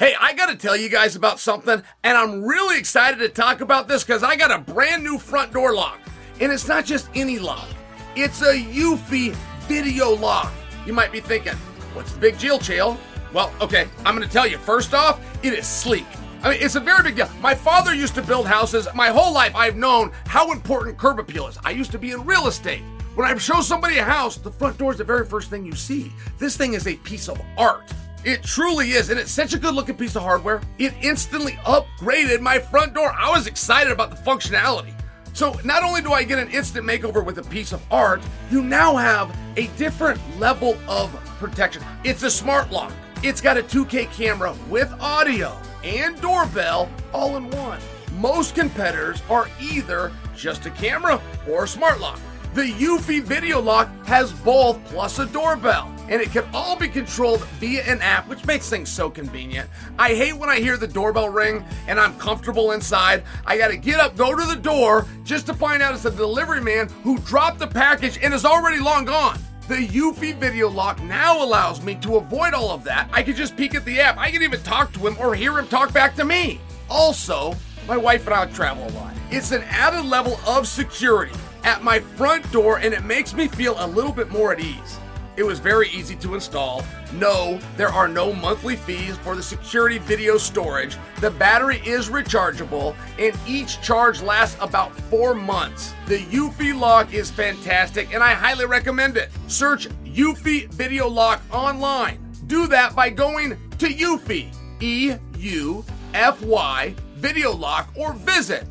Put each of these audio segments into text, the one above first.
Hey, I got to tell you guys about something, and I'm really excited to talk about this because I got a brand new front door lock. And it's not just any lock, it's a Eufy video lock. You might be thinking, what's the big deal, Chael? Well, okay, I'm going to tell you. First off, it is sleek. I mean, it's a very big deal. My father used to build houses. My whole life, I've known how important curb appeal is. I used to be in real estate. When I show somebody a house, the front door is the very first thing you see. This thing is a piece of art. It truly is, and it's such a good looking piece of hardware. It instantly upgraded my front door. I was excited about the functionality. So, not only do I get an instant makeover with a piece of art, you now have a different level of protection. It's a smart lock, it's got a 2K camera with audio and doorbell all in one. Most competitors are either just a camera or a smart lock. The Eufy Video Lock has both plus a doorbell, and it can all be controlled via an app, which makes things so convenient. I hate when I hear the doorbell ring and I'm comfortable inside. I gotta get up, go to the door, just to find out it's a delivery man who dropped the package and is already long gone. The Eufy Video Lock now allows me to avoid all of that. I can just peek at the app. I can even talk to him or hear him talk back to me. Also, my wife and I travel a lot. It's an added level of security at my front door and it makes me feel a little bit more at ease. It was very easy to install. No, there are no monthly fees for the security video storage. The battery is rechargeable and each charge lasts about four months. The Eufy lock is fantastic and I highly recommend it. Search Eufy Video Lock online. Do that by going to Eufy, E U F Y, Video Lock, or visit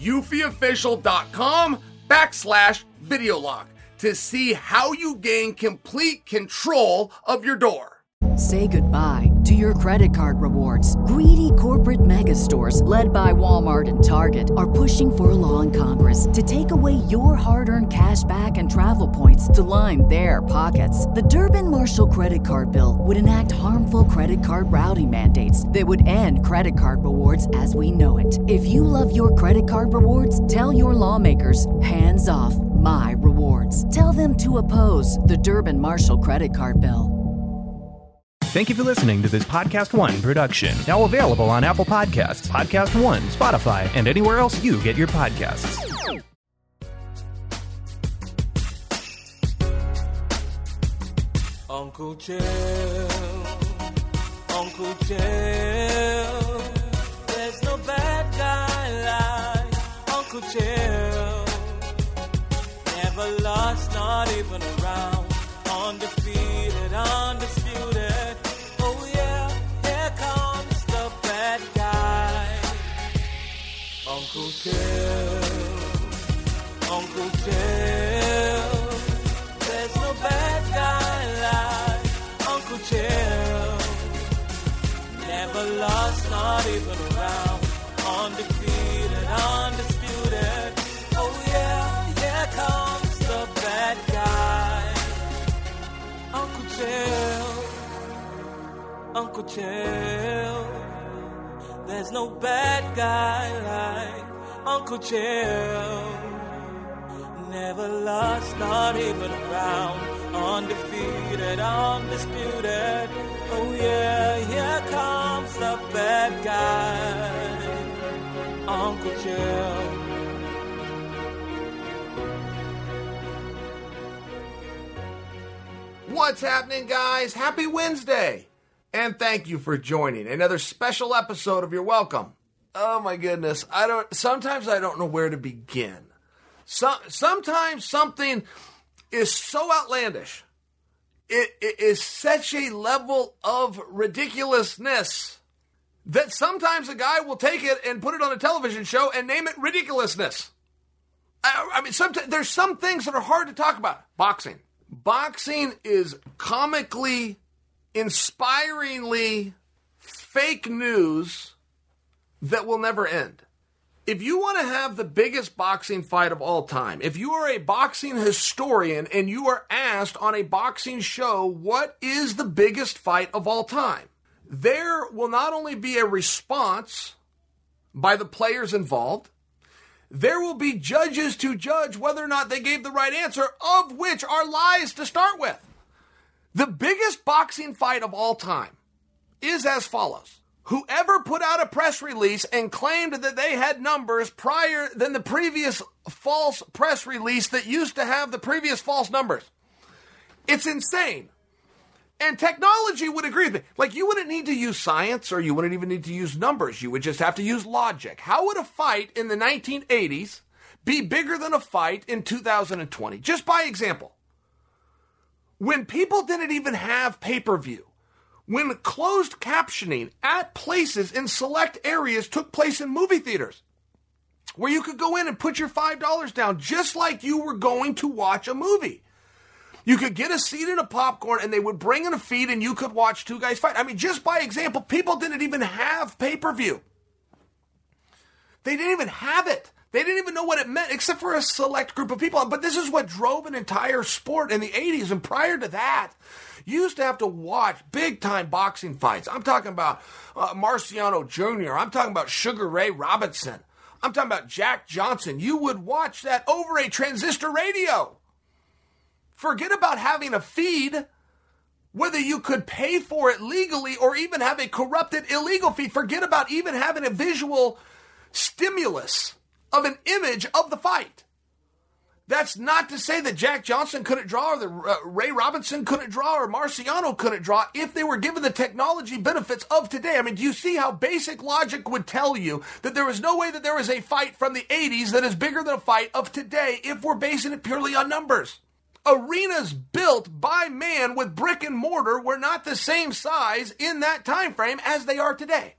eufyofficial.com backslash video lock to see how you gain complete control of your door. Say goodbye to your credit card rewards. Greedy corporate mega stores, led by Walmart and Target, are pushing for a law in Congress to take away your hard earned cash back and travel points to line their pockets. The Durbin Marshall credit card bill would enact harmful credit card routing mandates that would end credit card rewards as we know it. If you love your credit card rewards, tell your lawmakers hands off my rewards. Tell them to oppose the Durbin Marshall credit card bill. Thank you for listening to this Podcast One production. Now available on Apple Podcasts, Podcast One, Spotify, and anywhere else you get your podcasts. Uncle Chill, Uncle Chill. Never lost, not even around. Undefeated, undisputed. Oh yeah, here comes the bad guy. Uncle Chill, Uncle Chill. There's no bad guy like Uncle Chill. Never lost, not even around. Undefeated, Uncle Chill. There's no bad guy like Uncle Chill. Never lost, not even around. Undefeated, undisputed. Oh yeah, here comes the bad guy. Uncle Chill. What's happening, guys? Happy Wednesday! And thank you for joining another special episode of Your Welcome. Oh my goodness, I don't. Sometimes I don't know where to begin. Some sometimes something is so outlandish. It, it is such a level of ridiculousness that sometimes a guy will take it and put it on a television show and name it ridiculousness. I, I mean, sometimes there's some things that are hard to talk about. Boxing. Boxing is comically, inspiringly fake news that will never end. If you want to have the biggest boxing fight of all time, if you are a boxing historian and you are asked on a boxing show, what is the biggest fight of all time? There will not only be a response by the players involved, there will be judges to judge whether or not they gave the right answer, of which are lies to start with. The biggest boxing fight of all time is as follows Whoever put out a press release and claimed that they had numbers prior than the previous false press release that used to have the previous false numbers. It's insane. And technology would agree with me. Like, you wouldn't need to use science or you wouldn't even need to use numbers. You would just have to use logic. How would a fight in the 1980s be bigger than a fight in 2020? Just by example. When people didn't even have pay per view, when closed captioning at places in select areas took place in movie theaters, where you could go in and put your $5 down just like you were going to watch a movie. You could get a seat and a popcorn, and they would bring in a feed, and you could watch two guys fight. I mean, just by example, people didn't even have pay per view. They didn't even have it. They didn't even know what it meant, except for a select group of people. But this is what drove an entire sport in the 80s. And prior to that, you used to have to watch big time boxing fights. I'm talking about uh, Marciano Jr., I'm talking about Sugar Ray Robinson, I'm talking about Jack Johnson. You would watch that over a transistor radio. Forget about having a feed, whether you could pay for it legally or even have a corrupted illegal feed. Forget about even having a visual stimulus of an image of the fight. That's not to say that Jack Johnson couldn't draw or that uh, Ray Robinson couldn't draw or Marciano couldn't draw if they were given the technology benefits of today. I mean, do you see how basic logic would tell you that there is no way that there is a fight from the 80s that is bigger than a fight of today if we're basing it purely on numbers? arenas built by man with brick and mortar were not the same size in that time frame as they are today.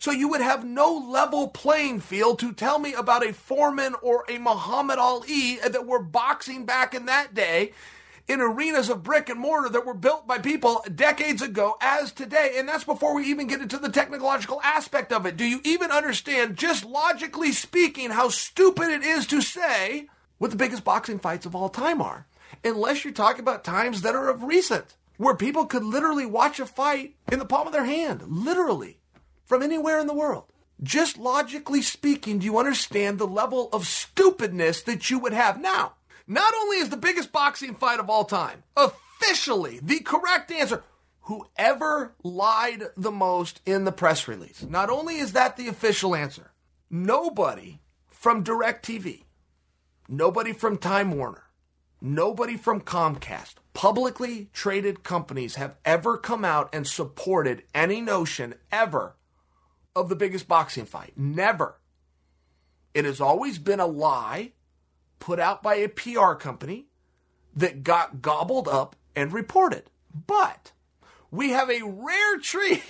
So you would have no level playing field to tell me about a Foreman or a Muhammad Ali that were boxing back in that day in arenas of brick and mortar that were built by people decades ago as today. And that's before we even get into the technological aspect of it. Do you even understand, just logically speaking, how stupid it is to say what the biggest boxing fights of all time are? unless you're talking about times that are of recent, where people could literally watch a fight in the palm of their hand, literally, from anywhere in the world. Just logically speaking, do you understand the level of stupidness that you would have? Now, not only is the biggest boxing fight of all time officially the correct answer, whoever lied the most in the press release, not only is that the official answer, nobody from DirecTV, nobody from Time Warner, Nobody from Comcast, publicly traded companies, have ever come out and supported any notion ever of the biggest boxing fight. Never. It has always been a lie put out by a PR company that got gobbled up and reported. But we have a rare treat.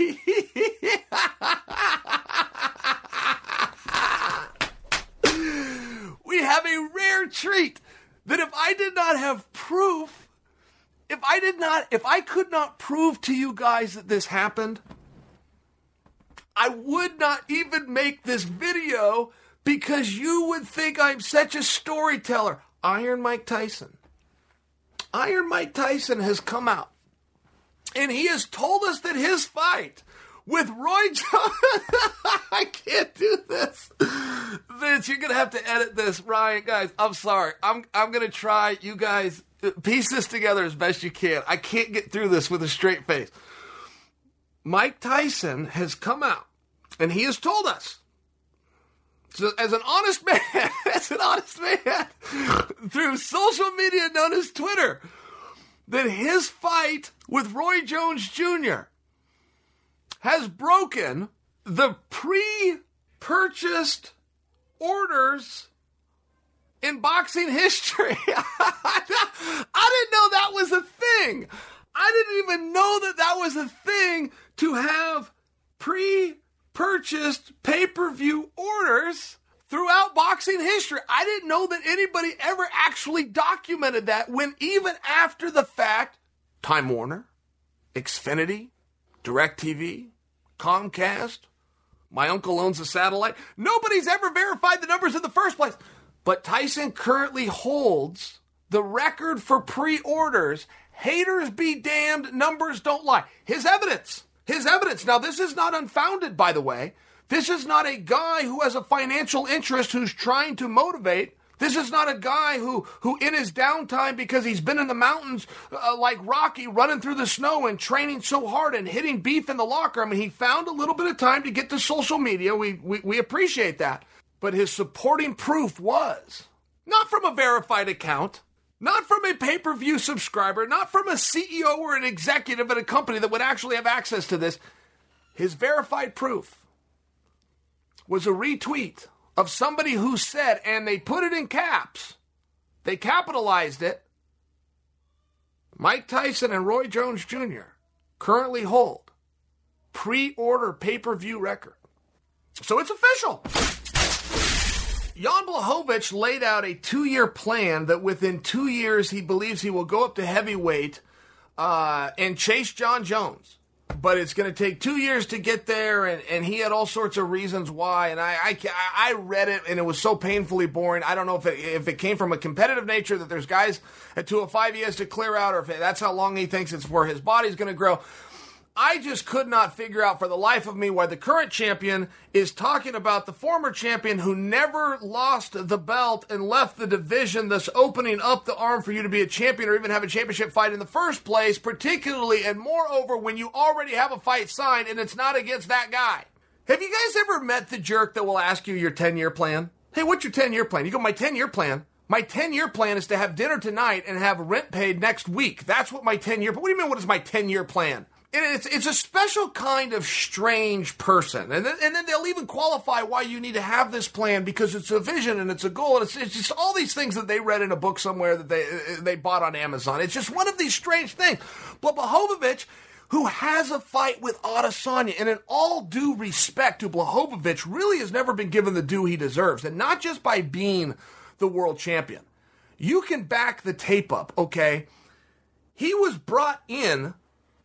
we have a rare treat that if I did not have proof, if I did not, if I could not prove to you guys that this happened, I would not even make this video because you would think I'm such a storyteller. Iron Mike Tyson. Iron Mike Tyson has come out and he has told us that his fight with Roy Jones. I can't do this. Vince, you're gonna have to edit this, Ryan. Guys, I'm sorry. I'm I'm gonna try. You guys piece this together as best you can. I can't get through this with a straight face. Mike Tyson has come out and he has told us. So as an honest man, as an honest man, through social media known as Twitter, that his fight with Roy Jones Jr has broken the pre purchased orders in boxing history. I didn't know that was a thing. I didn't even know that that was a thing to have pre purchased pay per view orders throughout boxing history. I didn't know that anybody ever actually documented that when even after the fact, Time Warner, Xfinity, DirecTV, Comcast, my uncle owns a satellite. Nobody's ever verified the numbers in the first place. But Tyson currently holds the record for pre orders. Haters be damned, numbers don't lie. His evidence, his evidence. Now, this is not unfounded, by the way. This is not a guy who has a financial interest who's trying to motivate This is not a guy who, who in his downtime, because he's been in the mountains uh, like Rocky, running through the snow and training so hard and hitting beef in the locker. I mean, he found a little bit of time to get to social media. We, we, we appreciate that. But his supporting proof was not from a verified account, not from a pay per view subscriber, not from a CEO or an executive at a company that would actually have access to this. His verified proof was a retweet of somebody who said, and they put it in caps, they capitalized it. Mike Tyson and Roy Jones Jr. currently hold pre order pay per view record. So it's official. Jan Blachowicz laid out a two year plan that within two years he believes he will go up to heavyweight uh, and chase Jon Jones but it's going to take two years to get there, and, and he had all sorts of reasons why. And I, I, I read it, and it was so painfully boring. I don't know if it, if it came from a competitive nature that there's guys at 205 he has to clear out, or if that's how long he thinks it's where his body's going to grow. I just could not figure out for the life of me why the current champion is talking about the former champion who never lost the belt and left the division, thus opening up the arm for you to be a champion or even have a championship fight in the first place, particularly and moreover when you already have a fight signed and it's not against that guy. Have you guys ever met the jerk that will ask you your 10 year plan? Hey, what's your 10 year plan? You go, my 10 year plan. My 10 year plan is to have dinner tonight and have rent paid next week. That's what my 10 year, but what do you mean, what is my 10 year plan? It's it's a special kind of strange person, and then, and then they'll even qualify why you need to have this plan because it's a vision and it's a goal, and it's, it's just all these things that they read in a book somewhere that they they bought on Amazon. It's just one of these strange things. But Blachowicz, who has a fight with Adesanya, and in all due respect to Blachowicz, really has never been given the due he deserves, and not just by being the world champion. You can back the tape up, okay? He was brought in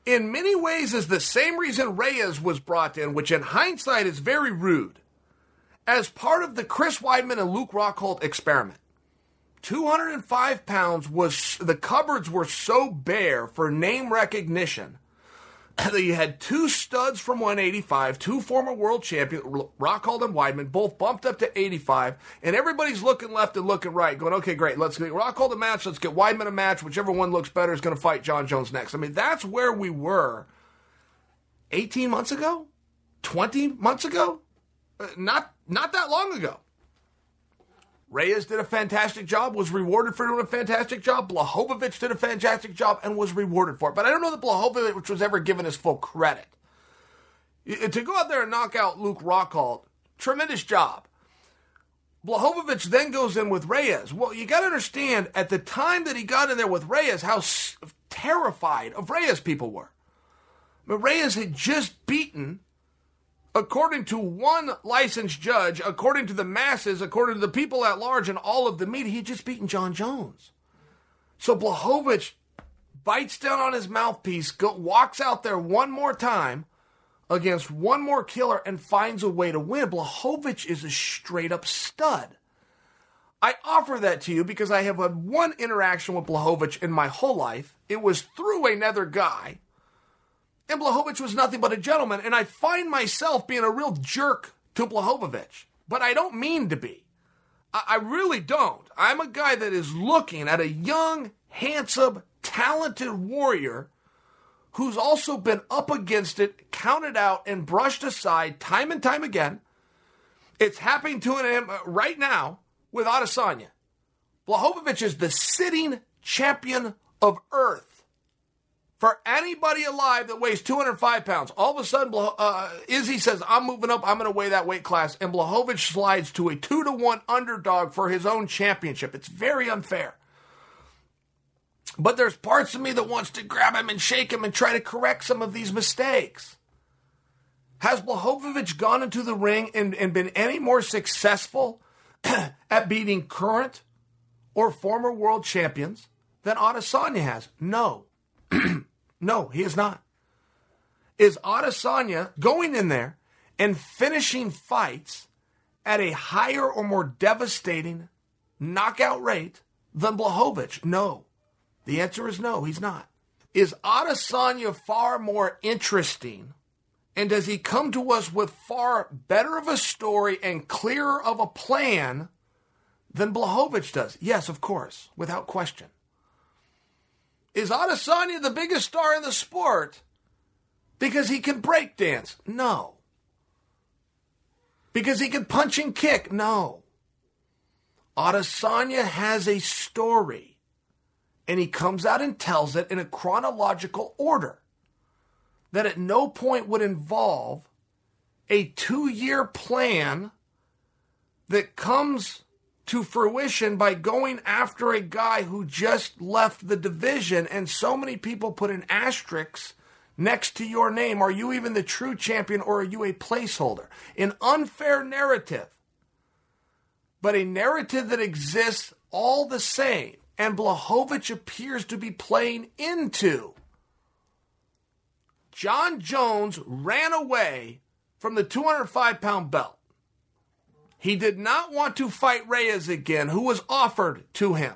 in many ways is the same reason Reyes was brought in, which in hindsight is very rude, as part of the Chris Weidman and Luke Rockhold experiment. 205 pounds was the cupboards were so bare for name recognition They had two studs from 185, two former world champions, Rockhold and Weidman, both bumped up to 85, and everybody's looking left and looking right, going, okay, great, let's get Rockhold a match, let's get Weidman a match, whichever one looks better is going to fight Jon Jones next. I mean, that's where we were 18 months ago, 20 months ago, uh, not not that long ago. Reyes did a fantastic job, was rewarded for doing a fantastic job. Blachowicz did a fantastic job and was rewarded for it. But I don't know that Blachowicz was ever given his full credit. To go out there and knock out Luke Rockhold, tremendous job. Blachowicz then goes in with Reyes. Well, you got to understand, at the time that he got in there with Reyes, how terrified of Reyes people were. But Reyes had just beaten according to one licensed judge, according to the masses, according to the people at large and all of the media, he just beaten Jon Jones. So Blachowicz bites down on his mouthpiece, go, walks out there one more time against one more killer and finds a way to win. Blachowicz is a straight up stud. I offer that to you because I have had one interaction with Blachowicz in my whole life. It was through another guy and Blachowicz was nothing but a gentleman, and I find myself being a real jerk to Blachowicz, but I don't mean to be. I, I really don't. I'm a guy that is looking at a young, handsome, talented warrior who's also been up against it, counted out, and brushed aside time and time again. It's happening to him uh, right now with Adesanya. Blachowicz is the sitting champion of Earth for anybody alive that weighs 205 pounds. All of a sudden, uh, Izzy says, I'm moving up, I'm going to weigh that weight class. And Blachowicz slides to a 2 to 1 underdog for his own championship. It's very unfair. But there's parts of me that wants to grab him and shake him and try to correct some of these mistakes. Has Blachowicz gone into the ring and, and been any more successful at beating current or former world champions than Adesanya has? No. No, he is not. Is Adesanya going in there and finishing fights at a higher or more devastating knockout rate than Blachowicz? No. The answer is no, he's not. Is Adesanya far more interesting? And does he come to us with far better of a story and clearer of a plan than Blachowicz does. Yes, of course, without question. Is Adesanya the biggest star in the sport because he can break dance? No. Because he can punch and kick? No. Adesanya has a story, and he comes out and tells it in a chronological order that at no point would involve a two year plan that comes to fruition by going after a guy who just left the division, and so many people put an asterisk next to your name. Are you even the true champion or are you a placeholder? An unfair narrative, but a narrative that exists all the same, and Blachowicz appears to be playing into. Jon Jones ran away from the 205 pound belt. He did not want to fight Reyes again, who was offered to him.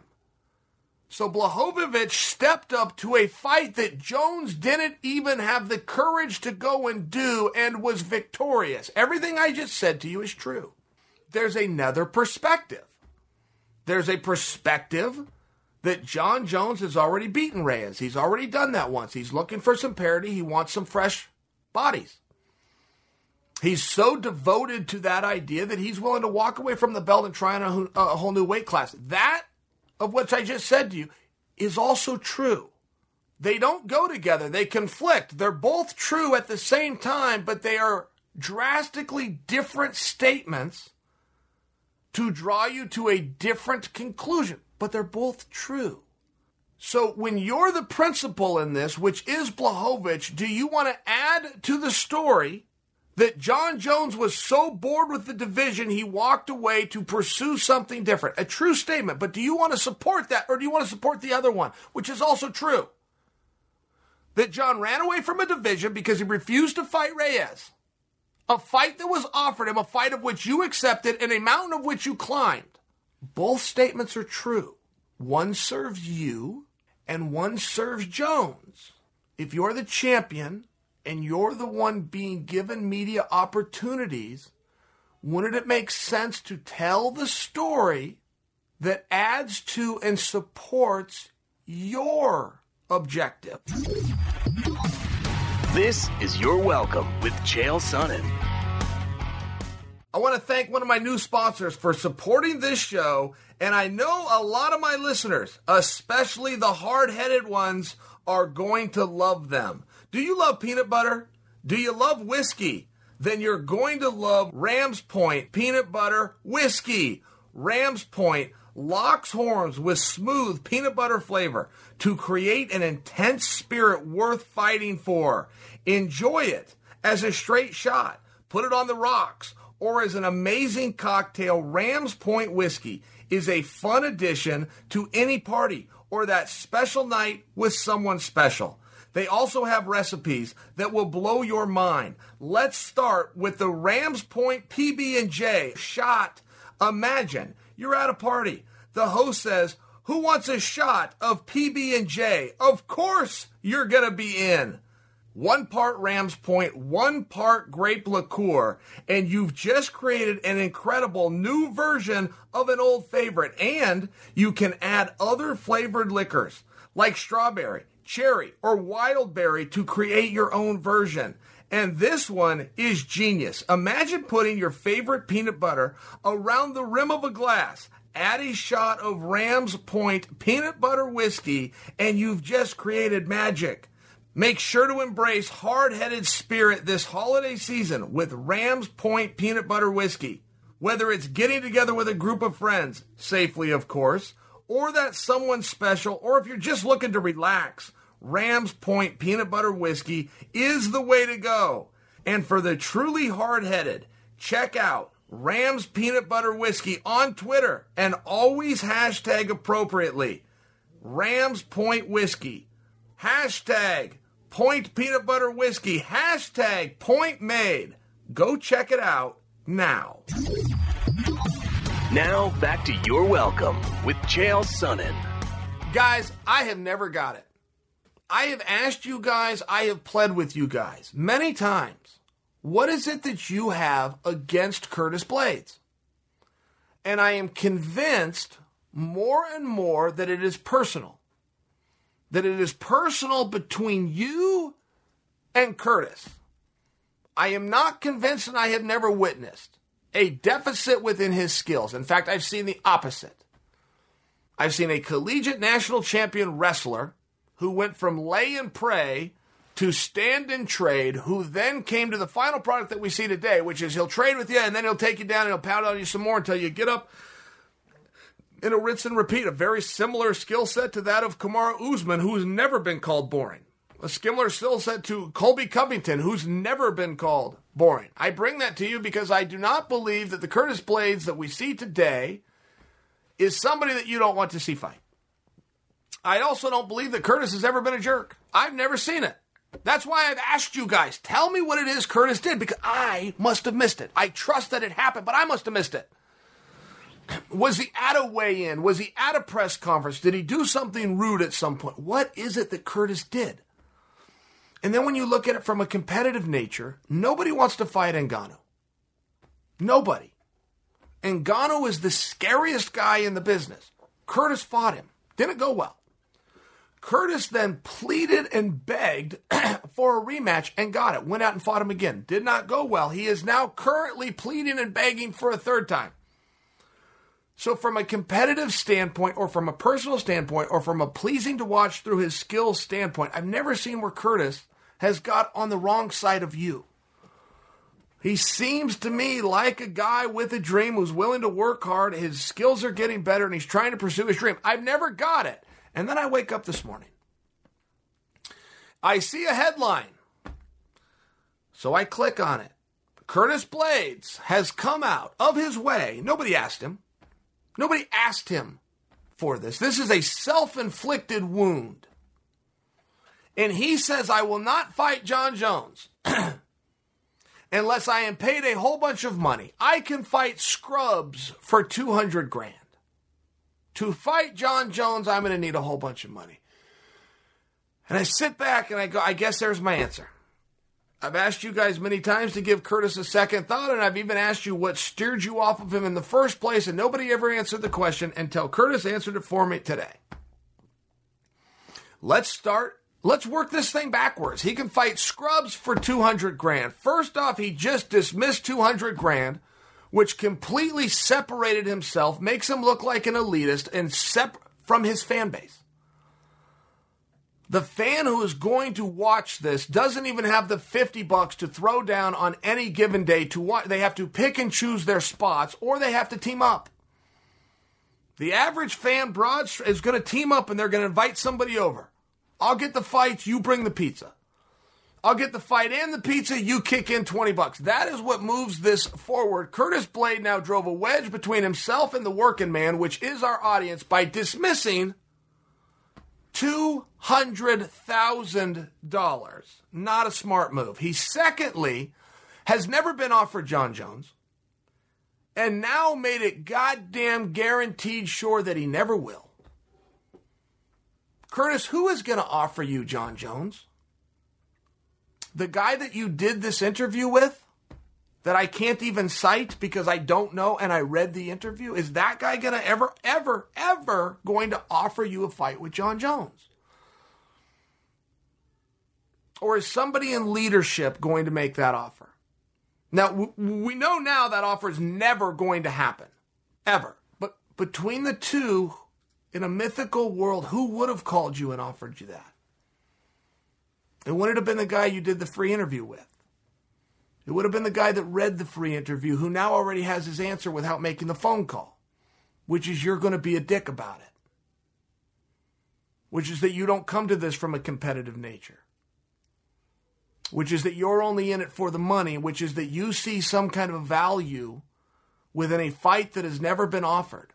So Blachowicz stepped up to a fight that Jones didn't even have the courage to go and do and was victorious. Everything I just said to you is true. There's another perspective. There's a perspective that Jon Jones has already beaten Reyes. He's already done that once. He's looking for some parity. He wants some fresh bodies. He's so devoted to that idea that he's willing to walk away from the belt and try on a, a whole new weight class. That, of which I just said to you, is also true. They don't go together, they conflict. They're both true at the same time, but they are drastically different statements to draw you to a different conclusion, but they're both true. So when you're the principal in this, which is Blachowicz, do you want to add to the story that Jon Jones was so bored with the division he walked away to pursue something different. A true statement, but do you want to support that or do you want to support the other one, which is also true? That Jon ran away from a division because he refused to fight Reyes. A fight that was offered him, a fight of which you accepted and a mountain of which you climbed. Both statements are true. One serves you and one serves Jones. If you're the champion, and you're the one being given media opportunities, wouldn't it make sense to tell the story that adds to and supports your objective? This is Your Welcome with Chael Sonnen. I want to thank one of my new sponsors for supporting this show, and I know a lot of my listeners, especially the hard headed ones, are going to love them. Do you love peanut butter? Do you love whiskey? Then you're going to love Rams Point peanut butter whiskey. Rams Point locks horns with smooth peanut butter flavor to create an intense spirit worth fighting for. Enjoy it as a straight shot, put it on the rocks, or as an amazing cocktail. Rams Point whiskey is a fun addition to any party or that special night with someone special. They also have recipes that will blow your mind. Let's start with the Rams Point PB&J shot. Imagine you're at a party. The host says, "Who wants a shot of PB&J?" Of course, you're going to be in. One part Rams Point, one part grape liqueur, and you've just created an incredible new version of an old favorite. And you can add other flavored liquors like strawberry, cherry, or wild berry to create your own version. And this one is genius. Imagine putting your favorite peanut butter around the rim of a glass. Add a shot of Rams Point peanut butter whiskey, and you've just created magic. Make sure to embrace hard headed spirit this holiday season with Rams Point peanut butter whiskey. Whether it's getting together with a group of friends, safely of course, or that someone special, or if you're just looking to relax, Rams Point peanut butter whiskey is the way to go. And for the truly hard headed, check out Rams peanut butter whiskey on Twitter and always hashtag appropriately. Rams Point whiskey. Hashtag point peanut butter whiskey. Hashtag point made. Go check it out now. Now back to Your Welcome with Chael Sonnen. Guys, I have never got it. I have asked you guys, I have pled with you guys many times. What is it that you have against Curtis Blaydes? And I am convinced more and more that it is personal. That it is personal between you and Curtis. I am not convinced, and I have never witnessed a deficit within his skills. In fact, I've seen the opposite. I've seen a collegiate national champion wrestler who went from lay and pray to stand and trade, who then came to the final product that we see today, which is he'll trade with you and then he'll take you down and he'll pound on you some more until you get up in a rinse and repeat. A very similar skill set to that of Kamaru Usman, who's never been called boring. A similar skill set to Colby Covington, who's never been called boring. I bring that to you because I do not believe that the Curtis Blaydes that we see today is somebody that you don't want to see fight. I also don't believe that Curtis has ever been a jerk. I've never seen it. That's why I've asked you guys, tell me what it is Curtis did because I must have missed it. I trust that it happened, but I must have missed it. Was he at a weigh in? Was he at a press conference? Did he do something rude at some point? What is it that Curtis did? And then when you look at it from a competitive nature, nobody wants to fight Ngannou. Nobody. Ngannou is the scariest guy in the business. Curtis fought him. Didn't go well. Curtis then pleaded and begged for a rematch and got it. Went out and fought him again. Did not go well. He is now currently pleading and begging for a third time. So, from a competitive standpoint, or from a personal standpoint, or from a pleasing to watch through his skills standpoint, I've never seen where Curtis has got on the wrong side of you. He seems to me like a guy with a dream who's willing to work hard. His skills are getting better and he's trying to pursue his dream. I've never got it. And then I wake up this morning. I see a headline. So I click on it. Curtis Blaydes has come out of his way. Nobody asked him. Nobody asked him for this. This is a self inflicted wound. And he says, I will not fight Jon Jones unless I am paid a whole bunch of money. I can fight scrubs for 200 grand. To fight Jon Jones, I'm going to need a whole bunch of money. And I sit back and I go, I guess there's my answer. I've asked you guys many times to give Curtis a second thought, and I've even asked you what steered you off of him in the first place, and nobody ever answered the question until Curtis answered it for me today. Let's start. Let's work this thing backwards. He can fight scrubs for 200 grand. First off, he just dismissed 200 grand which completely separated himself, makes him look like an elitist, and sep- from his fan base. The fan who is going to watch this doesn't even have the 50 bucks to throw down on any given day to watch. They have to pick and choose their spots or they have to team up. The average fan broad is going to team up and they're going to invite somebody over. I'll get the fights, you bring the pizza. I'll get the fight and the pizza. You kick in 20 bucks. That is what moves this forward. Curtis Blade now drove a wedge between himself and the working man, which is our audience, by dismissing $200,000. Not a smart move. He, secondly, has never been offered Jon Jones and now made it goddamn guaranteed sure that he never will. Curtis, who is going to offer you Jon Jones? The guy that you did this interview with, that I can't even cite because I don't know and I read the interview, is that guy going to ever, ever, ever going to offer you a fight with Jon Jones? Or is somebody in leadership going to make that offer? Now, we know now that offer is never going to happen. Ever. But between the two, in a mythical world, who would have called you and offered you that? It wouldn't have been the guy you did the free interview with. It would have been the guy that read the free interview who now already has his answer without making the phone call, which is you're going to be a dick about it. Which is that you don't come to this from a competitive nature. Which is that you're only in it for the money, which is that you see some kind of value within a fight that has never been offered.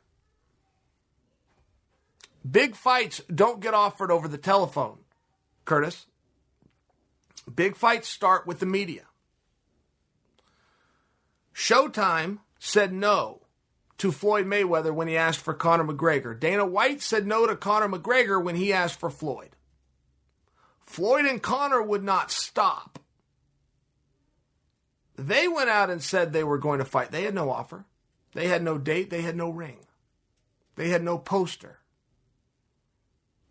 Big fights don't get offered over the telephone, Curtis. Big fights start with the media. Showtime said no to Floyd Mayweather when he asked for Conor McGregor. Dana White said no to Conor McGregor when he asked for Floyd. Floyd and Conor would not stop. They went out and said they were going to fight. They had no offer. They had no date, they had no ring, they had no poster.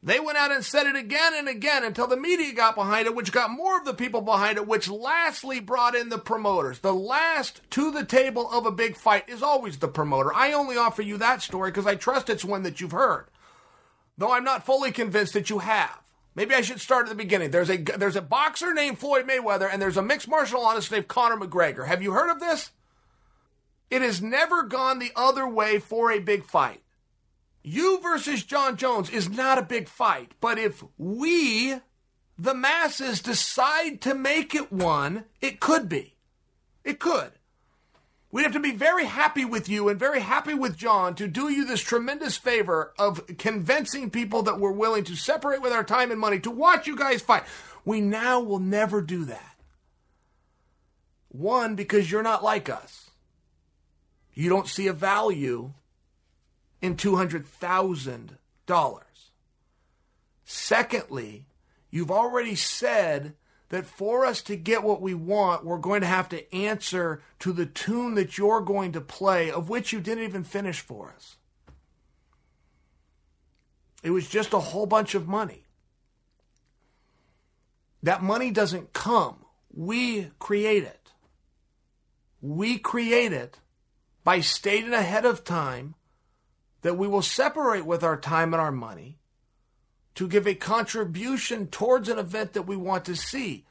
They went out and said it again and again until the media got behind it, which got more of the people behind it, which lastly brought in the promoters. The last to the table of a big fight is always the promoter. I only offer you that story because I trust it's one that you've heard, though I'm not fully convinced that you have. Maybe I should start at the beginning. There's a there's a boxer named Floyd Mayweather, and there's a mixed martial artist named Conor McGregor. Have you heard of this? It has never gone the other way for a big fight. You versus Jon Jones is not a big fight, but if we, the masses, decide to make it one, it could be. It could. We'd have to be very happy with you and very happy with Jon to do you this tremendous favor of convincing people that we're willing to separate with our time and money to watch you guys fight. We now will never do that. One, because you're not like us. You don't see a value in $200,000. Secondly, you've already said that for us to get what we want, we're going to have to answer to the tune that you're going to play, of which you didn't even finish for us. It was just a whole bunch of money. That money doesn't come, we create it. We create it by stating ahead of time that we will separate with our time and our money to give a contribution towards an event that we want to see.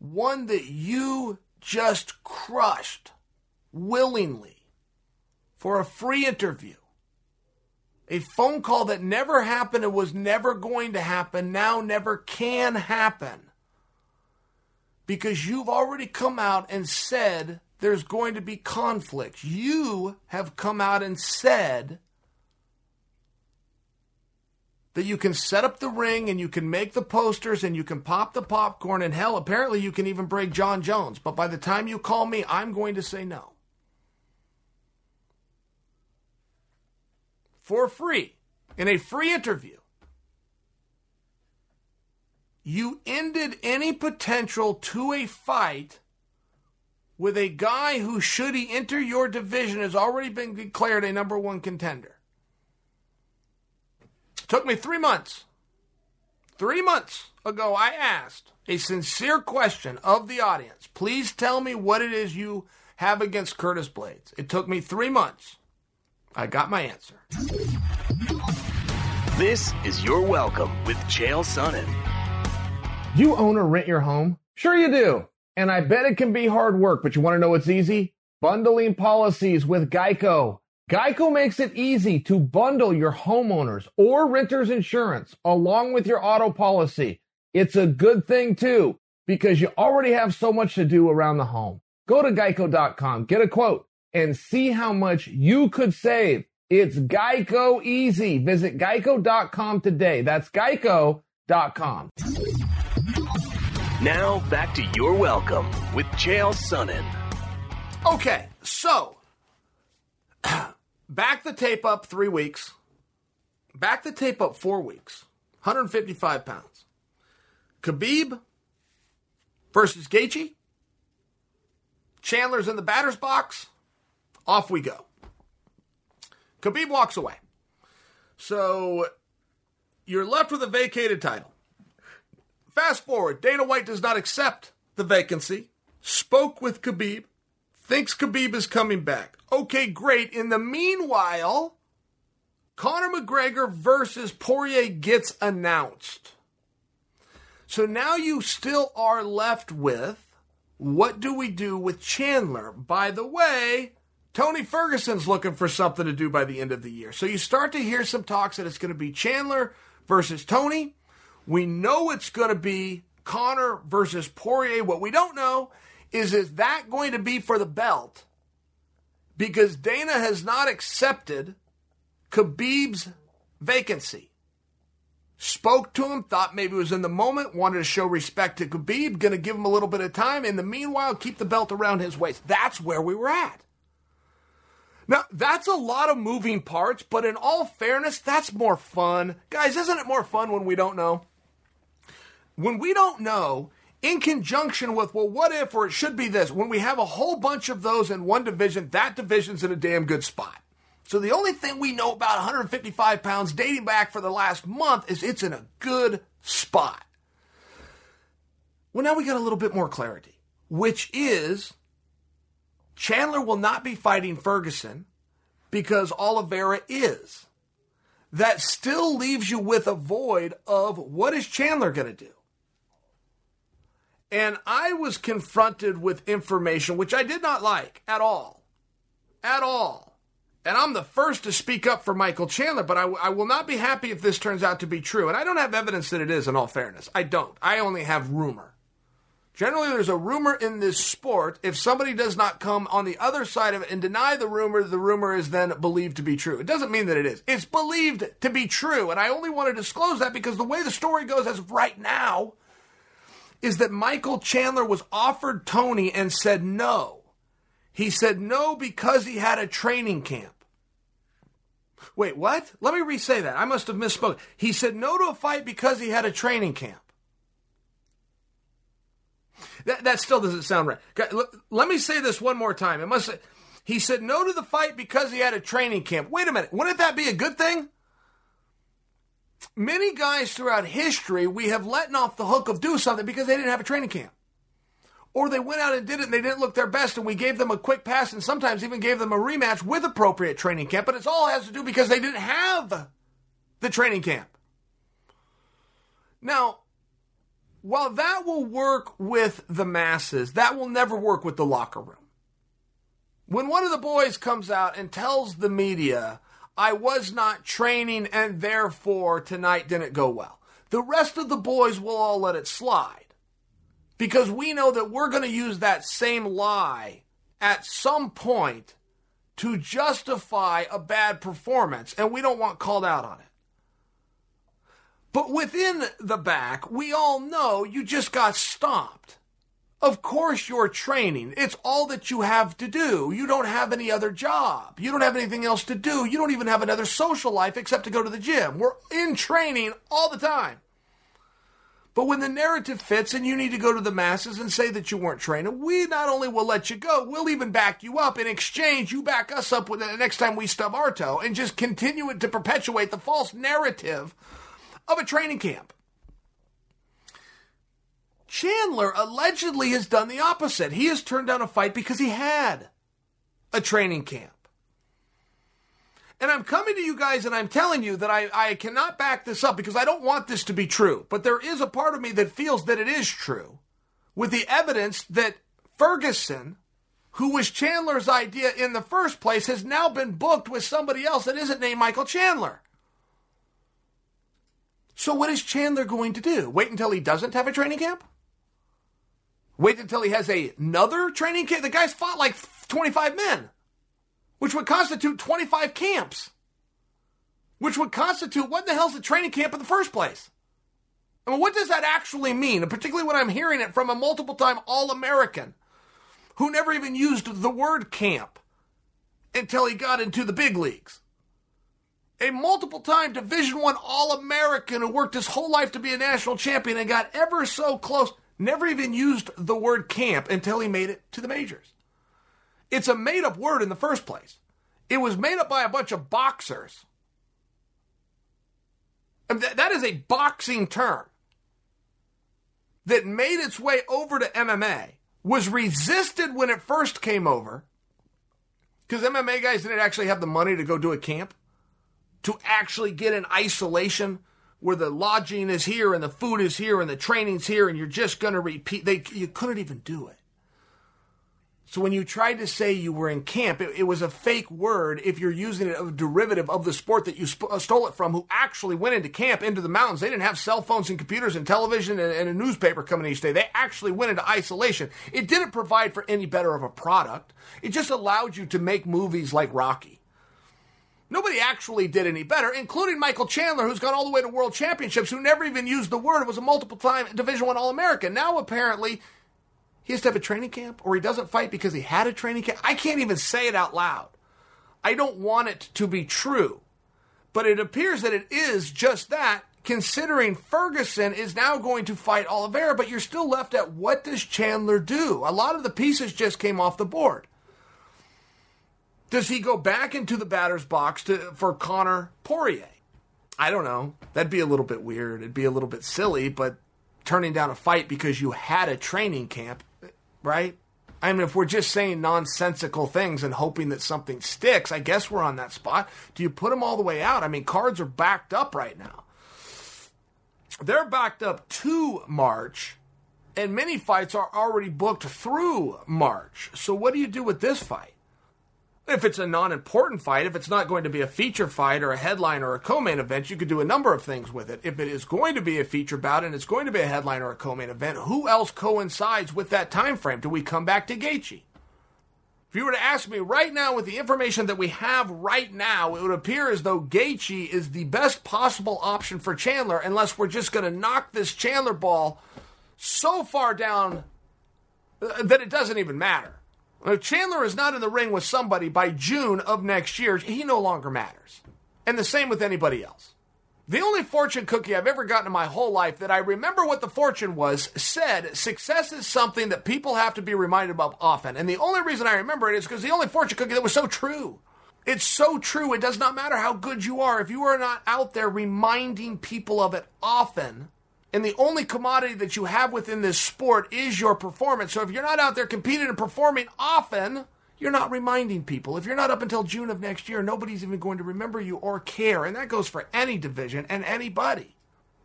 One that you just crushed willingly for a free interview. A phone call that never happened and was never going to happen, now never can happen. Because you've already come out and said there's going to be conflicts. You have come out and said that you can set up the ring and you can make the posters and you can pop the popcorn and hell apparently you can even break Jon Jones. But by the time you call me I'm going to say no. For free. In a free interview you ended any potential to a fight with a guy who should he enter your division has already been declared a number 1 contender Took me three months. Three months ago, I asked a sincere question of the audience. Please tell me what it is you have against Curtis Blaydes. It took me three months. I got my answer. This is Your Welcome with Chael Sonnen. You own or rent your home? Sure you do. And I bet it can be hard work, but you want to know what's easy? Bundling policies with Geico. Geico makes it easy to bundle your homeowners or renters insurance along with your auto policy. It's a good thing too, because you already have so much to do around the home. Go to geico.com, get a quote, and see how much you could save. It's Geico easy. Visit geico.com today. That's geico.com. Now back to Your Welcome with Chael Sonnen. Okay, so back the tape up three weeks, back the tape up four weeks, 155 pounds. Khabib versus Gaethje. Chandler's in the batter's box. Off we go. Khabib walks away. So you're left with a vacated title. Fast forward, Dana White does not accept the vacancy, spoke with Khabib, thinks Khabib is coming back. Okay, great. In the meanwhile, Conor McGregor versus Poirier gets announced. So now you still are left with what do we do with Chandler? By the way, Tony Ferguson's looking for something to do by the end of the year. So you start to hear some talks that it's going to be Chandler versus Tony. We know it's going to be Conor versus Poirier. What we don't know is is that going to be for the belt? Because Dana has not accepted Khabib's vacancy. Spoke to him, thought maybe it was in the moment, wanted to show respect to Khabib, going to give him a little bit of time. In the meanwhile, keep the belt around his waist. That's where we were at. Now, that's a lot of moving parts, but in all fairness, that's more fun. Guys, isn't it more fun when we don't know? When we don't know, in conjunction with, well, what if, or it should be this. When we have a whole bunch of those in one division, that division's in a damn good spot. So the only thing we know about 155 pounds dating back for the last month is it's in a good spot. Well, now we got a little bit more clarity, which is Chandler will not be fighting Ferguson because Oliveira is. That still leaves you with a void of what is Chandler going to do? And I was confronted with information which I did not like at all. At all. And I'm the first to speak up for Michael Chandler, but I, I, will not be happy if this turns out to be true. And I don't have evidence that it is, in all fairness. I don't. I only have rumor. Generally, there's a rumor in this sport. If somebody does not come on the other side of it and deny the rumor, the rumor is then believed to be true. It doesn't mean that it is. It's believed to be true. And I only want to disclose that because the way the story goes as of right now is that Michael Chandler was offered Tony and said no. He said no because he had a training camp. Wait, what? Let me re say that. I must have misspoke. He said no to a fight because he had a training camp. That, that still doesn't sound right. Let me say this one more time. It must. He said no to the fight because he had a training camp. Wait a minute. Wouldn't that be a good thing? Many guys throughout history, we have letting off the hook of do something because they didn't have a training camp. Or they went out and did it and they didn't look their best and we gave them a quick pass and sometimes even gave them a rematch with appropriate training camp. But it all has to do because they didn't have the training camp. Now, while that will work with the masses, that will never work with the locker room. When one of the boys comes out and tells the media, I was not training and therefore tonight didn't go well, the rest of the boys will all let it slide. Because we know that we're going to use that same lie at some point to justify a bad performance, and we don't want called out on it. But within the back, we all know you just got stomped. Of course, you're training. It's all that you have to do. You don't have any other job. You don't have anything else to do. You don't even have another social life except to go to the gym. We're in training all the time. But when the narrative fits and you need to go to the masses and say that you weren't training, we not only will let you go, we'll even back you up. In exchange, you back us up with the next time we stub our toe and just continue it to perpetuate the false narrative of a training camp. Chandler allegedly has done the opposite. He has turned down a fight because he had a training camp. And I'm coming to you guys and I'm telling you that I, I cannot back this up because I don't want this to be true. But there is a part of me that feels that it is true with the evidence that Ferguson, who was Chandler's idea in the first place, has now been booked with somebody else that isn't named Michael Chandler. So what is Chandler going to do? Wait until he doesn't have a training camp? Wait until he has a, another training camp? The guy's fought like 25 men, which would constitute 25 camps, which would constitute what the hell's a training camp in the first place? I mean, what does that actually mean? And particularly when I'm hearing it from a multiple time All American who never even used the word camp until he got into the big leagues a multiple time division one all-american who worked his whole life to be a national champion and got ever so close never even used the word camp until he made it to the majors. It's a made-up word in the first place. It was made up by a bunch of boxers. And th- that is a boxing term that made its way over to mma was resisted when it first came over because mma guys didn't actually have the money to go do a camp to actually get in isolation where the lodging is here and the food is here and the training's here and you're just going to repeat they you couldn't even do it. So when you tried to say you were in camp it, it was a fake word if you're using it a derivative of the sport that you sp- uh, stole it from who actually went into camp into the mountains. They didn't have cell phones and computers and television and, and a newspaper coming each day. They actually went into isolation. It didn't provide for any better of a product. It just allowed you to make movies like rocky Nobody actually did any better, including Michael Chandler, who's gone all the way to World Championships, who never even used the word. It was a multiple-time Division One All-American. Now apparently he has to have a training camp, or he doesn't fight because he had a training camp. I can't even say it out loud. I don't want it to be true, but it appears that it is just that considering Ferguson is now going to fight Oliveira, but you're still left at what does Chandler do? A lot of the pieces just came off the board. Does he go back into the batter's box to, for Conor Poirier? I don't know. That'd be a little bit weird. It'd be a little bit silly, but turning down a fight because you had a training camp, right? I mean, if we're just saying nonsensical things and hoping that something sticks, I guess we're on that spot. Do you put them all the way out? I mean, cards are backed up right now. They're backed up to March, and many fights are already booked through March. So, what do you do with this fight? If it's a non important fight, if it's not going to be a feature fight or a headline or a co main event, you could do a number of things with it. If it is going to be a feature bout and it's going to be a headline or a co main event, who else coincides with that time frame? Do we come back to Gaethje? If you were to ask me right now, with the information that we have right now, it would appear as though Gaethje is the best possible option for Chandler, unless we're just going to knock this Chandler ball so far down uh, that it doesn't even matter. If Chandler is not in the ring with somebody by June of next year, he no longer matters. And the same with anybody else. The only fortune cookie I've ever gotten in my whole life that I remember what the fortune was said success is something that people have to be reminded of often. And the only reason I remember it is because the only fortune cookie that was so true. It's so true. It does not matter how good you are. If you are not out there reminding people of it often, and the only commodity that you have within this sport is your performance. So if you're not out there competing and performing often, you're not reminding people. If you're not up until June of next year, nobody's even going to remember you or care. And that goes for any division and anybody.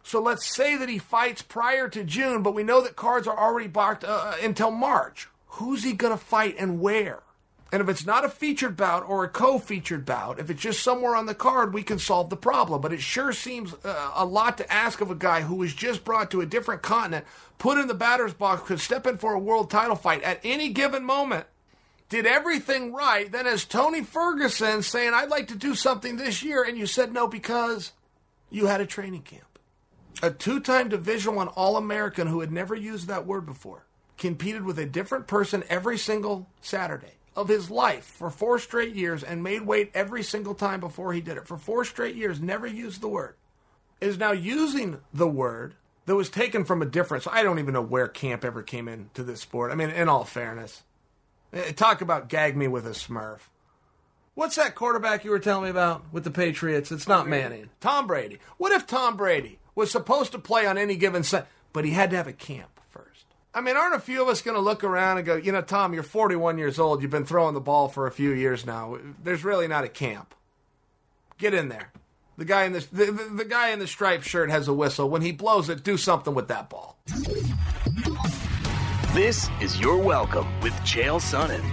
So let's say that he fights prior to June, but we know that cards are already blocked uh, until March. Who's he going to fight and where? And if it's not a featured bout or a co featured bout, if it's just somewhere on the card, we can solve the problem. But it sure seems uh, a lot to ask of a guy who was just brought to a different continent, put in the batter's box, could step in for a world title fight at any given moment, did everything right. Then, as Tony Ferguson saying, I'd like to do something this year, and you said no because you had a training camp. A two time Division One All American who had never used that word before competed with a different person every single Saturday of his life for four straight years and made weight every single time before he did it. For four straight years, never used the word. Is now using the word that was taken from a difference. I don't even know where camp ever came into this sport. I mean, in all fairness, eh, talk about gag me with a Smurf. What's that quarterback you were telling me about with the Patriots? It's not Manning. Tom Brady. What if Tom Brady was supposed to play on any given set, but he had to have a camp? I mean, aren't a few of us going to look around and go, you know, Tom, you're 41 years old. You've been throwing the ball for a few years now. There's really not a camp. Get in there. The guy in the, the, the guy in the striped shirt has a whistle. When he blows it, do something with that ball. This is You're Welcome with Chael Sonnen.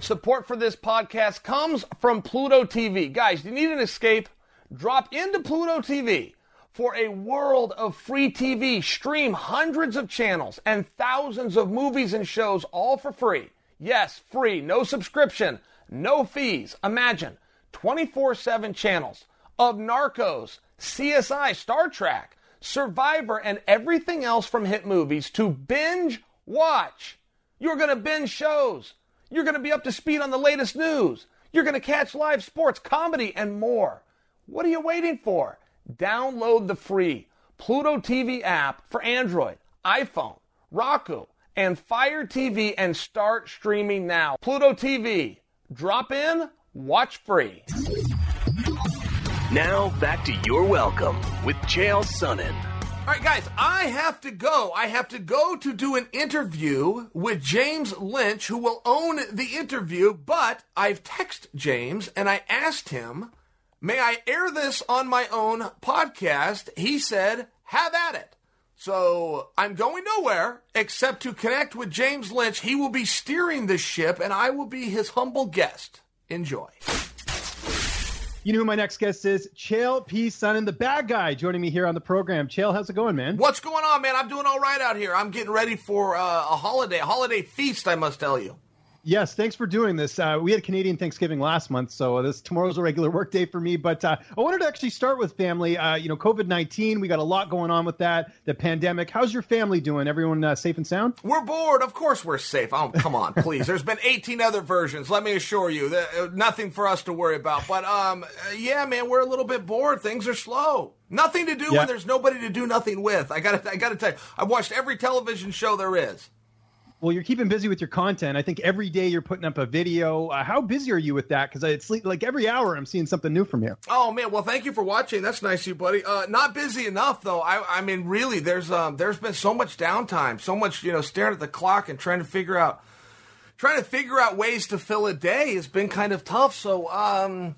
Support for this podcast comes from Pluto TV. Guys, you need an escape? Drop into Pluto TV for a world of free TV. Stream hundreds of channels and thousands of movies and shows all for free. Yes, free, no subscription, no fees. Imagine 24 7 channels of Narcos, CSI, Star Trek, Survivor, and everything else from hit movies to binge watch. You're going to binge shows. You're going to be up to speed on the latest news. You're going to catch live sports, comedy, and more. What are you waiting for? Download the free Pluto TV app for Android, iPhone, Roku, and Fire TV and start streaming now. Pluto TV. Drop in, watch free. Now back to your welcome with Chael Sonnen. All right, guys, I have to go. I have to go to do an interview with James Lynch, who will own the interview. But I've texted James and I asked him May I air this on my own podcast? He said, have at it. So I'm going nowhere except to connect with James Lynch. He will be steering this ship and I will be his humble guest. Enjoy. You know who my next guest is? Chael P. Sonnen, the bad guy, joining me here on the program. Chael, how's it going, man? What's going on, man? I'm doing all right out here. I'm getting ready for uh, a holiday, a holiday feast, I must tell you. Yes, thanks for doing this. Uh, we had Canadian Thanksgiving last month, so this tomorrow's a regular work day for me. But uh, I wanted to actually start with family. Uh, you know, COVID nineteen, we got a lot going on with that. The pandemic. How's your family doing? Everyone uh, safe and sound? We're bored. Of course, we're safe. Oh, come on, please. There's been 18 other versions. Let me assure you, that, uh, nothing for us to worry about. But um, uh, yeah, man, we're a little bit bored. Things are slow. Nothing to do Yeah. when there's nobody to do nothing with. I got to, I got to tell you, I've watched every television show there is. Well, you're keeping busy with your content. I think every day you're putting up a video. Uh, how busy are you with that? Because it's like- like every hour I'm seeing something new from you. Oh man, well thank you for watching. That's nice of you, buddy. Uh, not busy enough though. I, I mean, really, there's um, there's been so much downtime, so much you know, staring at the clock and trying to figure out, trying to figure out ways to fill a day has been kind of tough. So um,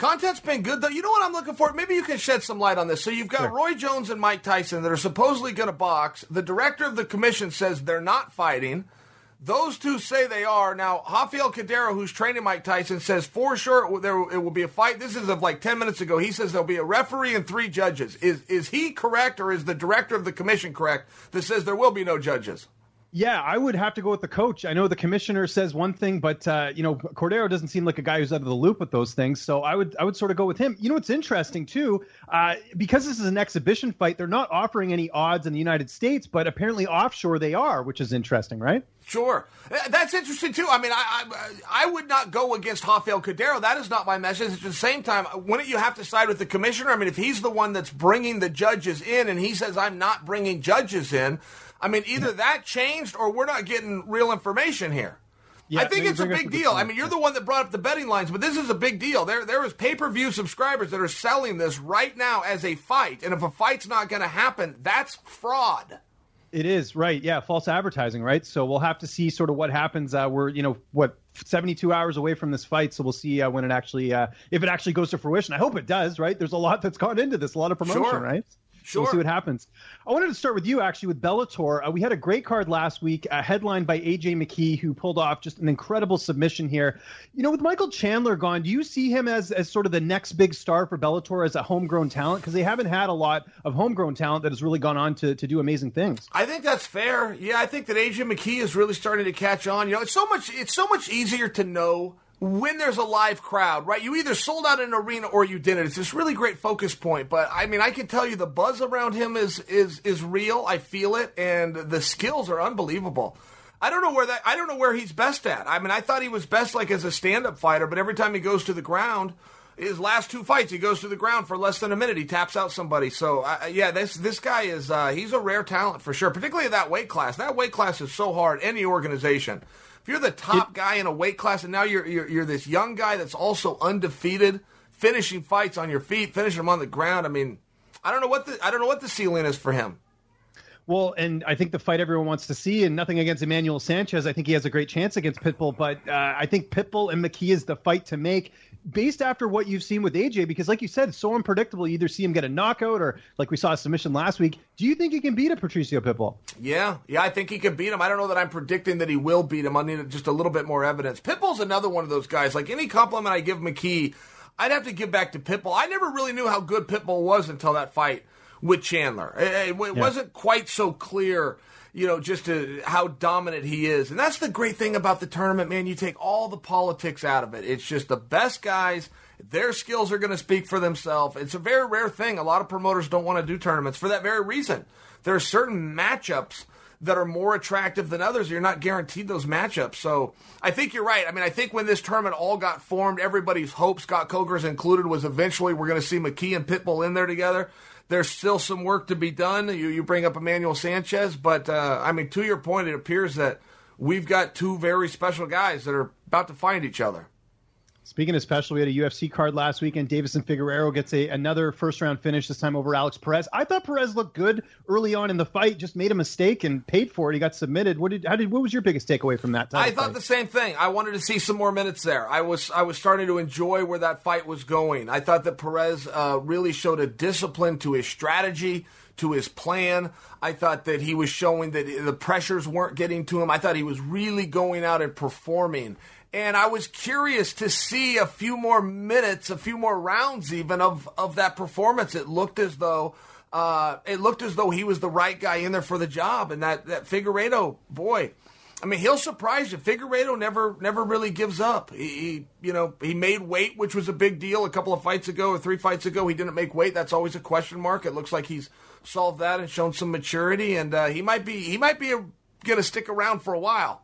content's been good though. You know what I'm looking for? Maybe you can shed some light on this. So you've got Sure. Roy Jones and Mike Tyson that are supposedly going to box. The director of the commission says they're not fighting. Those two say they are. Now, Rafael Cordero, who's training Mike Tyson, says for sure it will, there, it will be a fight. This is of like 10 minutes ago. He says there'll be a referee and three judges. Is, is he correct or is the director of the commission correct that says there will be no judges? Yeah, I would have to go with the coach. I know the commissioner says one thing, but uh, you know Cordero doesn't seem like a guy who's out of the loop with those things. So I would I would sort of go with him. You know what's interesting too, uh, because this is an exhibition fight, they're not offering any odds in the United States, but apparently offshore they are, which is interesting, right? Sure, Uh, that's interesting too. I mean, I I, I would not go against Rafael Cordero. That is not my message. At the same time, wouldn't you have to side with the commissioner? I mean, if he's the one that's bringing the judges in, and he says I'm not bringing judges in, I mean, either that changed or we're not getting real information here. Yeah, I think it's a big deal. I mean, you're the one that brought up the betting lines, but this is a big deal. There, there is pay-per-view subscribers that are selling this right now as a fight, and if a fight's not going to happen, that's fraud. It is right, yeah, false advertising, right? So we'll have to see sort of what happens. Uh, we're you know what 72 hours away from this fight, so we'll see uh, when it actually uh, if it actually goes to fruition. I hope it does, right? There's a lot that's gone into this, a lot of promotion, Sure. right? Sure. We'll see what happens. I wanted to start with you actually with Bellator. Uh, we had a great card last week, uh, headlined by AJ McKee, who pulled off just an incredible submission here. You know, with Michael Chandler gone, do you see him as as sort of the next big star for Bellator as a homegrown talent? Because they haven't had a lot of homegrown talent that has really gone on to to do amazing things. I think that's fair. Yeah, I think that AJ McKee is really starting to catch on. You know, it's so much it's so much easier to know when there's a live crowd, right? You either sold out an arena or you didn't. It's this really great focus point. But I mean, I can tell you the buzz around him is is is real. I feel it, and the skills are unbelievable. I don't know where that I don't know where he's best at. I mean, I thought he was best like as a stand-up fighter, but every time he goes to the ground, his last two fights, he goes to the ground for less than a minute. He taps out somebody. So uh, yeah, this this guy is uh, he's a rare talent for sure, particularly that weight class. That weight class is so hard. Any organization, you're the top guy in a weight class, and now you're, you're you're this young guy that's also undefeated, finishing fights on your feet, finishing them on the ground. I mean, I don't know what the I don't know what the ceiling is for him. Well, and I think the fight everyone wants to see, and nothing against Emmanuel Sanchez. I think he has a great chance against Pitbull, but uh, I think Pitbull and McKee is the fight to make based after what you've seen with AJ, because like you said, so unpredictable. You either see him get a knockout or like we saw a submission last week. Do you think he can beat a Patricio Pitbull? Yeah, yeah, I think he can beat him. I don't know that I'm predicting that he will beat him. I need just a little bit more evidence. Pitbull's another one of those guys. Like any compliment I give McKee, I'd have to give back to Pitbull. I never really knew how good Pitbull was until that fight with Chandler. Eh, eh, it, it- it wasn't quite so clear, you know, just to how dominant he is. And that's the great thing about the tournament, man. You take all the politics out of it. It's just the best guys. Their skills are going to speak for themselves. It's a very rare thing. A lot of promoters don't want to do tournaments for that very reason. There are certain matchups that are more attractive than others. You're not guaranteed those matchups. So I think you're right. I mean, I think when this tournament all got formed, everybody's hope, Scott Coker's included, was eventually we're going to see McKee and Pitbull in there together. There's still some work to be done. You, you bring up Emmanuel Sanchez, but uh, I mean, to your point, it appears that we've got two very special guys that are about to find each other. Speaking of special, we had a UFC card last weekend. Deiveson Figueiredo gets a another first round finish this time over Alex Perez. I thought Perez looked good early on in the fight, just made a mistake and paid for it. He got submitted. What did how did what was your biggest takeaway from that? I thought fight? the same thing. I wanted to see some more minutes there. I was I was starting to enjoy where that fight was going. I thought that Perez uh, really showed a discipline to his strategy, to his plan. I thought that he was showing that the pressures weren't getting to him. I thought he was really going out and performing. And I was curious to see a few more minutes, a few more rounds even of, of that performance. It looked as though uh, it looked as though he was the right guy in there for the job. And that, that Figueiredo, boy, I mean, he'll surprise you. Figueiredo never never really gives up. He, he, you know he made weight, which was a big deal a couple of fights ago or three fights ago. He didn't make weight. That's always a question mark. It looks like he's solved that and shown some maturity, and uh, he might be he might be going to stick around for a while.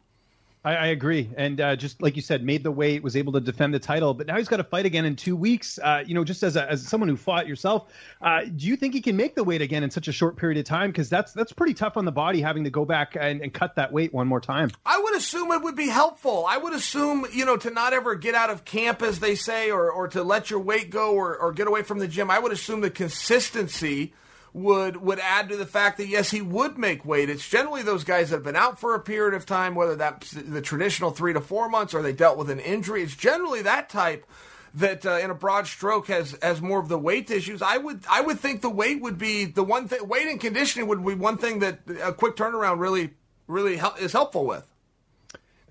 I, I agree, and uh, just like you said, made the weight, was able to defend the title, but now he's got to fight again in two weeks. Uh, you know, just as a, as someone who fought yourself, uh, do you think he can make the weight again in such a short period of time? Because that's that's pretty tough on the body having to go back and, and cut that weight one more time. I would assume it would be helpful. I would assume, you know, to not ever get out of camp, as they say, or, or to let your weight go or, or get away from the gym. I would assume the consistency would would add to the fact that yes, he would make weight. It's generally those guys that have been out for a period of time, whether that's the traditional three to four months or they dealt with an injury. It's generally that type that uh, in a broad stroke has has more of the weight issues. I would I would think the weight would be the one thing. Weight and conditioning would be one thing that a quick turnaround really really hel- is helpful with.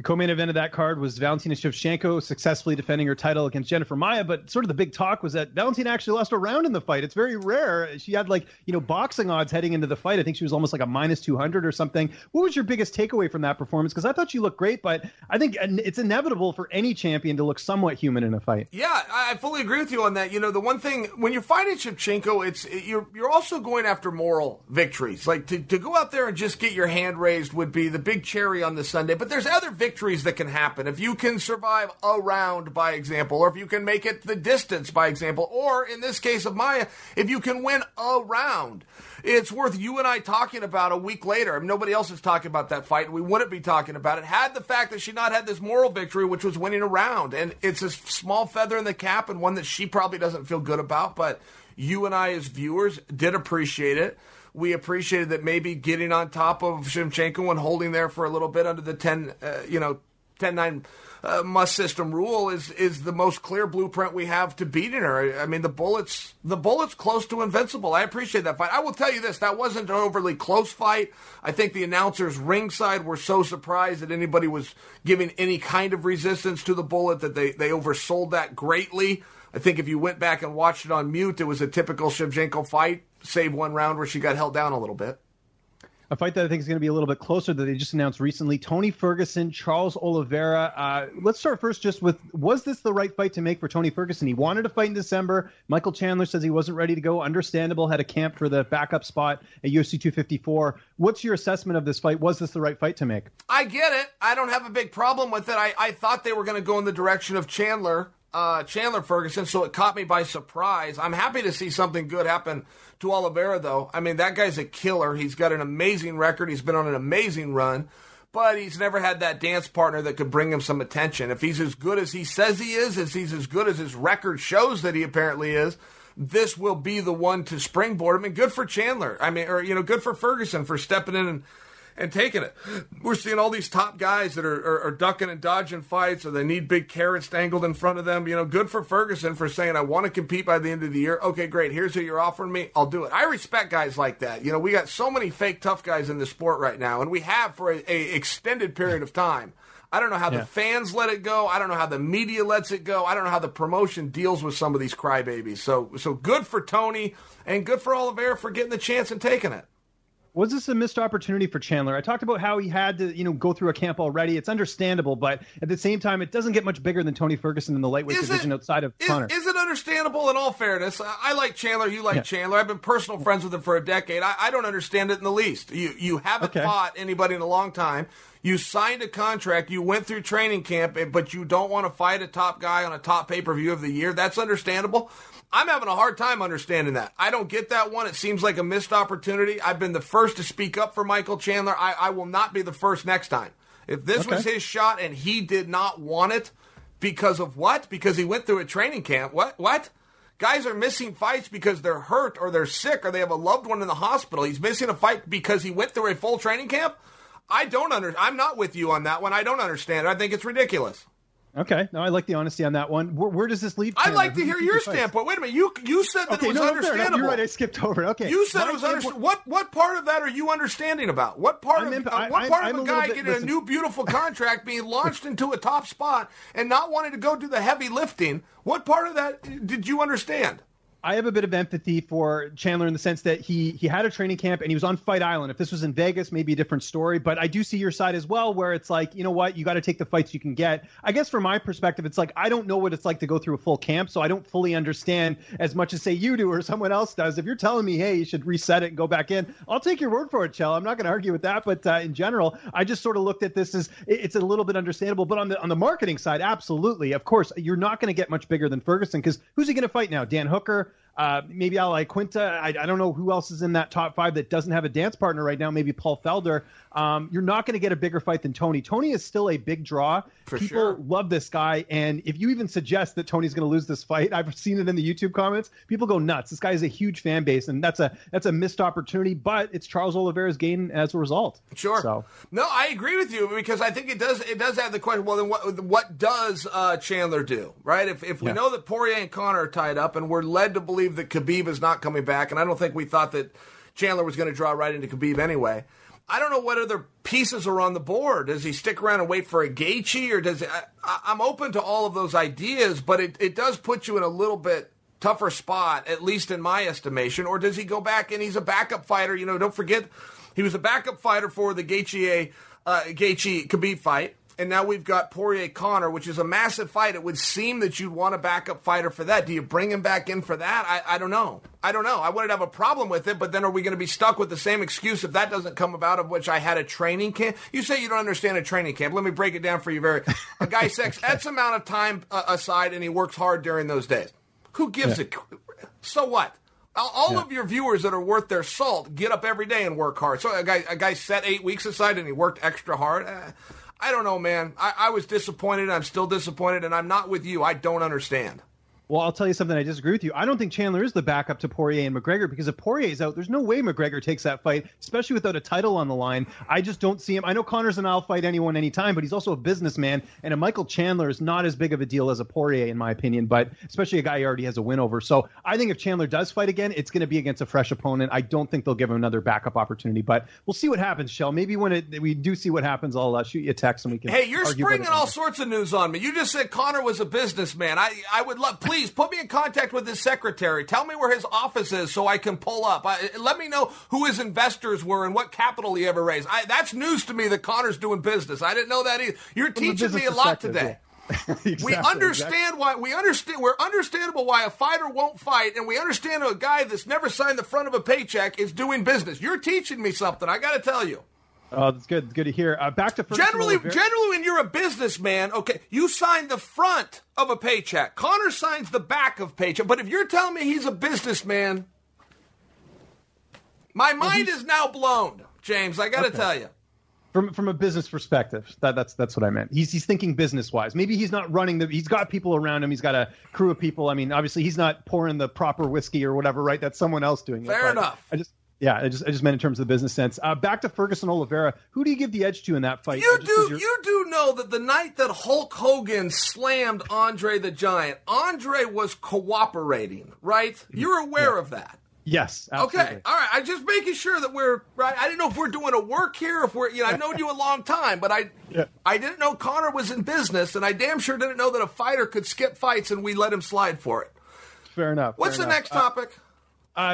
Co-main event of that card was Valentina Shevchenko successfully defending her title against Jennifer Maia. but sort of the big talk was that Valentina actually lost a round in the fight. It's very rare. She had like, you know, boxing odds heading into the fight. I think she was almost like a minus 200 or something. What was your biggest takeaway from that performance? Because I thought she looked great, but I think it's inevitable for any champion to look somewhat human in a fight. Yeah, I fully agree with you on that. You know, the one thing when you're fighting Shevchenko, it's you're you're also going after moral victories. Like to, to go out there and just get your hand raised would be the big cherry on the Sunday. But there's other victories that can happen happen. If you can survive a round, by example, or if you can make it the distance, by example, or in this case of Maia, if you can win a round, it's worth you and I talking about a week later. I mean, nobody else is talking about that fight. and We wouldn't be talking about it had the fact that she not had this moral victory, which was winning a round. And it's a small feather in the cap and one that she probably doesn't feel good about, but you and I, as viewers, did appreciate it we appreciated that maybe getting on top of Shevchenko and holding there for a little bit under the 10, uh, you know, 10-9 uh, must system rule is is the most clear blueprint we have to beating her. I mean, the bullets the bullets close to invincible. I appreciate that fight. I will tell you this: that wasn't an overly close fight. I think the announcers ringside were so surprised that anybody was giving any kind of resistance to the bullet that they they oversold that greatly. I think if you went back and watched it on mute, it was a typical Shevchenko fight, save one round where she got held down a little bit a fight that I think is going to be a little bit closer that they just announced recently. Tony Ferguson, Charles Oliveira. Uh, let's start first just with was this the right fight to make for Tony Ferguson? He wanted to fight in December. Michael Chandler says he wasn't ready to go. Understandable, had a camp for the backup spot at UFC 254. What's your assessment of this fight? Was this the right fight to make? I get it. I don't have a big problem with it. I, I thought they were going to go in the direction of Chandler uh, Chandler Ferguson, so it caught me by surprise. I'm happy to see something good happen to Oliveira, though. I mean, that guy's a killer. He's got an amazing record. He's been on an amazing run, but he's never had that dance partner that could bring him some attention. If he's as good as he says he is, if he's as good as his record shows that he apparently is, this will be the one to springboard him. And good for Chandler. I mean, or, you know, good for Ferguson for stepping in and and taking it. We're seeing all these top guys that are, are, are, ducking and dodging fights, or they need big carrots dangled in front of them. You know, good for Ferguson for saying, "I want to compete by the end of the year." Okay, great. Here's who you're offering me. I'll do it. I respect guys like that. You know, we got so many fake tough guys in the sport right now, and we have for a, a extended period of time. I don't know how yeah. the fans let it go. I don't know how the media lets it go. I don't know how the promotion deals with some of these crybabies. So, so good for Tony and good for Oliveira for getting the chance and taking it was this a missed opportunity for Chandler? I talked about how he had to, you know, go through a camp already. It's understandable, but at the same time, it doesn't get much bigger than Tony Ferguson in the lightweight is division it, outside of is, Conor. Is it understandable? In all fairness, I like Chandler. You like yeah. Chandler. I've been personal friends with him for a decade. I, I don't understand it in the least. You you haven't okay. fought anybody in a long time. You signed a contract. You went through training camp, eh, but you don't want to fight a top guy on a top pay per view of the year. That's understandable. I'm having a hard time understanding that. I don't get that one. It seems like a missed opportunity. I've been the first to speak up for Michael Chandler. I, I will not be the first next time. If this okay. was his shot and he did not want it because of what? Because he went through a training camp. What? What? Guys are missing fights because they're hurt or they're sick or they have a loved one in the hospital. He's missing a fight because he went through a full training camp. I don't under. I'm not with you on that one. I don't understand. it. I think it's ridiculous. Okay, no, I like the honesty on that one. Where, where does this lead? I'd like to hear your standpoint. Wait a minute, you you said that okay, it was no, understandable. No, you're right. I skipped over. It. Okay, you said My it was understandable. What what part of that are you understanding about? What part I'm of in, uh, what I, part I'm, of a guy bit, getting listen. a new beautiful contract, being launched into a top spot, and not wanting to go do the heavy lifting? What part of that did you understand? I have a bit of empathy for Chandler in the sense that he he had a training camp and he was on Fight Island. If this was in Vegas, maybe a different story. But I do see your side as well, where it's like, you know what, you got to take the fights you can get. I guess from my perspective, it's like I don't know what it's like to go through a full camp, so I don't fully understand as much as say you do or someone else does. If you're telling me, hey, you should reset it and go back in, I'll take your word for it, Chael. I'm not going to argue with that. But uh, in general, I just sort of looked at this as it's a little bit understandable. But on the on the marketing side, absolutely, of course, you're not going to get much bigger than Ferguson because who's he going to fight now? Dan Hooker. Uh, maybe Al Iaquinta. I, I, don't know who else is in that top five that doesn't have a dance partner right now. Maybe Paul Felder. Um, you're not going to get a bigger fight than Tony. Tony is still a big draw. For People sure. love this guy, and if you even suggest that Tony's going to lose this fight, I've seen it in the YouTube comments. People go nuts. This guy is a huge fan base, and that's a that's a missed opportunity. But it's Charles Oliveira's gain as a result. Sure. So No, I agree with you because I think it does it does have the question. Well, then what what does uh, Chandler do? Right? If if we Yeah. know that Poirier and Conor are tied up, and we're led to believe that Khabib is not coming back, and I don't think we thought that Chandler was going to draw right into Khabib anyway. I don't know what other pieces are on the board. Does he stick around and wait for a Gaethje, or does I, I, I'm open to all of those ideas, but it, it does put you in a little bit tougher spot, at least in my estimation. Or does he go back and he's a backup fighter? You know, don't forget he was a backup fighter for the Gaethje uh, Gaethje Khabib fight. And now we've got Poirier Conor, which is a massive fight. It would seem that you'd want a backup fighter for that. Do you bring him back in for that? I, I don't know. I don't know. I wouldn't have a problem with it, but then are we going to be stuck with the same excuse if that doesn't come about of which I had a training camp? You say you don't understand a training camp. Let me break it down for you very. A guy sets X amount of time uh, aside and he works hard during those days. Who gives a so what? All- All of your viewers that are worth their salt get up every day and work hard. So a guy, a guy set eight weeks aside and he worked extra hard. Eh, I don't know, man. I, I was disappointed. I'm still disappointed, and I'm not with you. I don't understand. Well, I'll tell you something. I disagree with you. I don't think Chandler is the backup to Poirier and McGregor because if Poirier's out, there's no way McGregor takes that fight, especially without a title on the line. I just don't see him. I know Conor's an I'll fight anyone anytime, but he's also a businessman, and a Michael Chandler is not as big of a deal as a Poirier, in my opinion. But especially a guy he already has a win over. So I think if Chandler does fight again, it's going to be against a fresh opponent. I don't think they'll give him another backup opportunity, but we'll see what happens, Chael. Maybe when it, we do see what happens, I'll uh, shoot you a text and we can. Hey, you're springing all sorts of news on me. You just said Conor was a businessman. I, I would love, please put me in contact with his secretary. Tell me where his office is so I can pull up. I, let me know who his investors were and what capital he ever raised. I, that's news to me that Conor's doing business. I didn't know that either. You're teaching me a lot today. yeah. We understand exactly. why we understand we're understandable why a fighter won't fight, and we understand a guy that's never signed the front of a paycheck is doing business. You're teaching me something. I got to tell you. Oh, that's good. Good to hear. Uh, back to Generally, Oliveira. generally, when you're a businessman, okay, you sign the front of a paycheck. Conor signs the back of paycheck. But if you're telling me he's a businessman, my mind is now blown, James. I got to Okay. tell you. from from a business perspective. That, that's that's what I meant. He's he's thinking business wise. Maybe he's not running the. He's got people around him. He's got a crew of people. I mean, obviously he's not pouring the proper whiskey or whatever. Right? That's someone else doing it. Fair enough. I just. Yeah, I just I just meant in terms of the business sense. Uh, back to Ferguson Oliveira. Who do you give the edge to in that fight? You Uh, do you're- do know that the night that Hulk Hogan slammed Andre the Giant, Andre was cooperating, right? You're aware of that. Yes. Absolutely. Okay, all right. I'm just making sure that we're right. I didn't know if we're doing a work here, if we're you know I've known you a long time, but I Yeah. I didn't know Conor was in business, and I damn sure didn't know that a fighter could skip fights and we let him slide for it. Fair enough. What's fair the enough. next topic? Uh,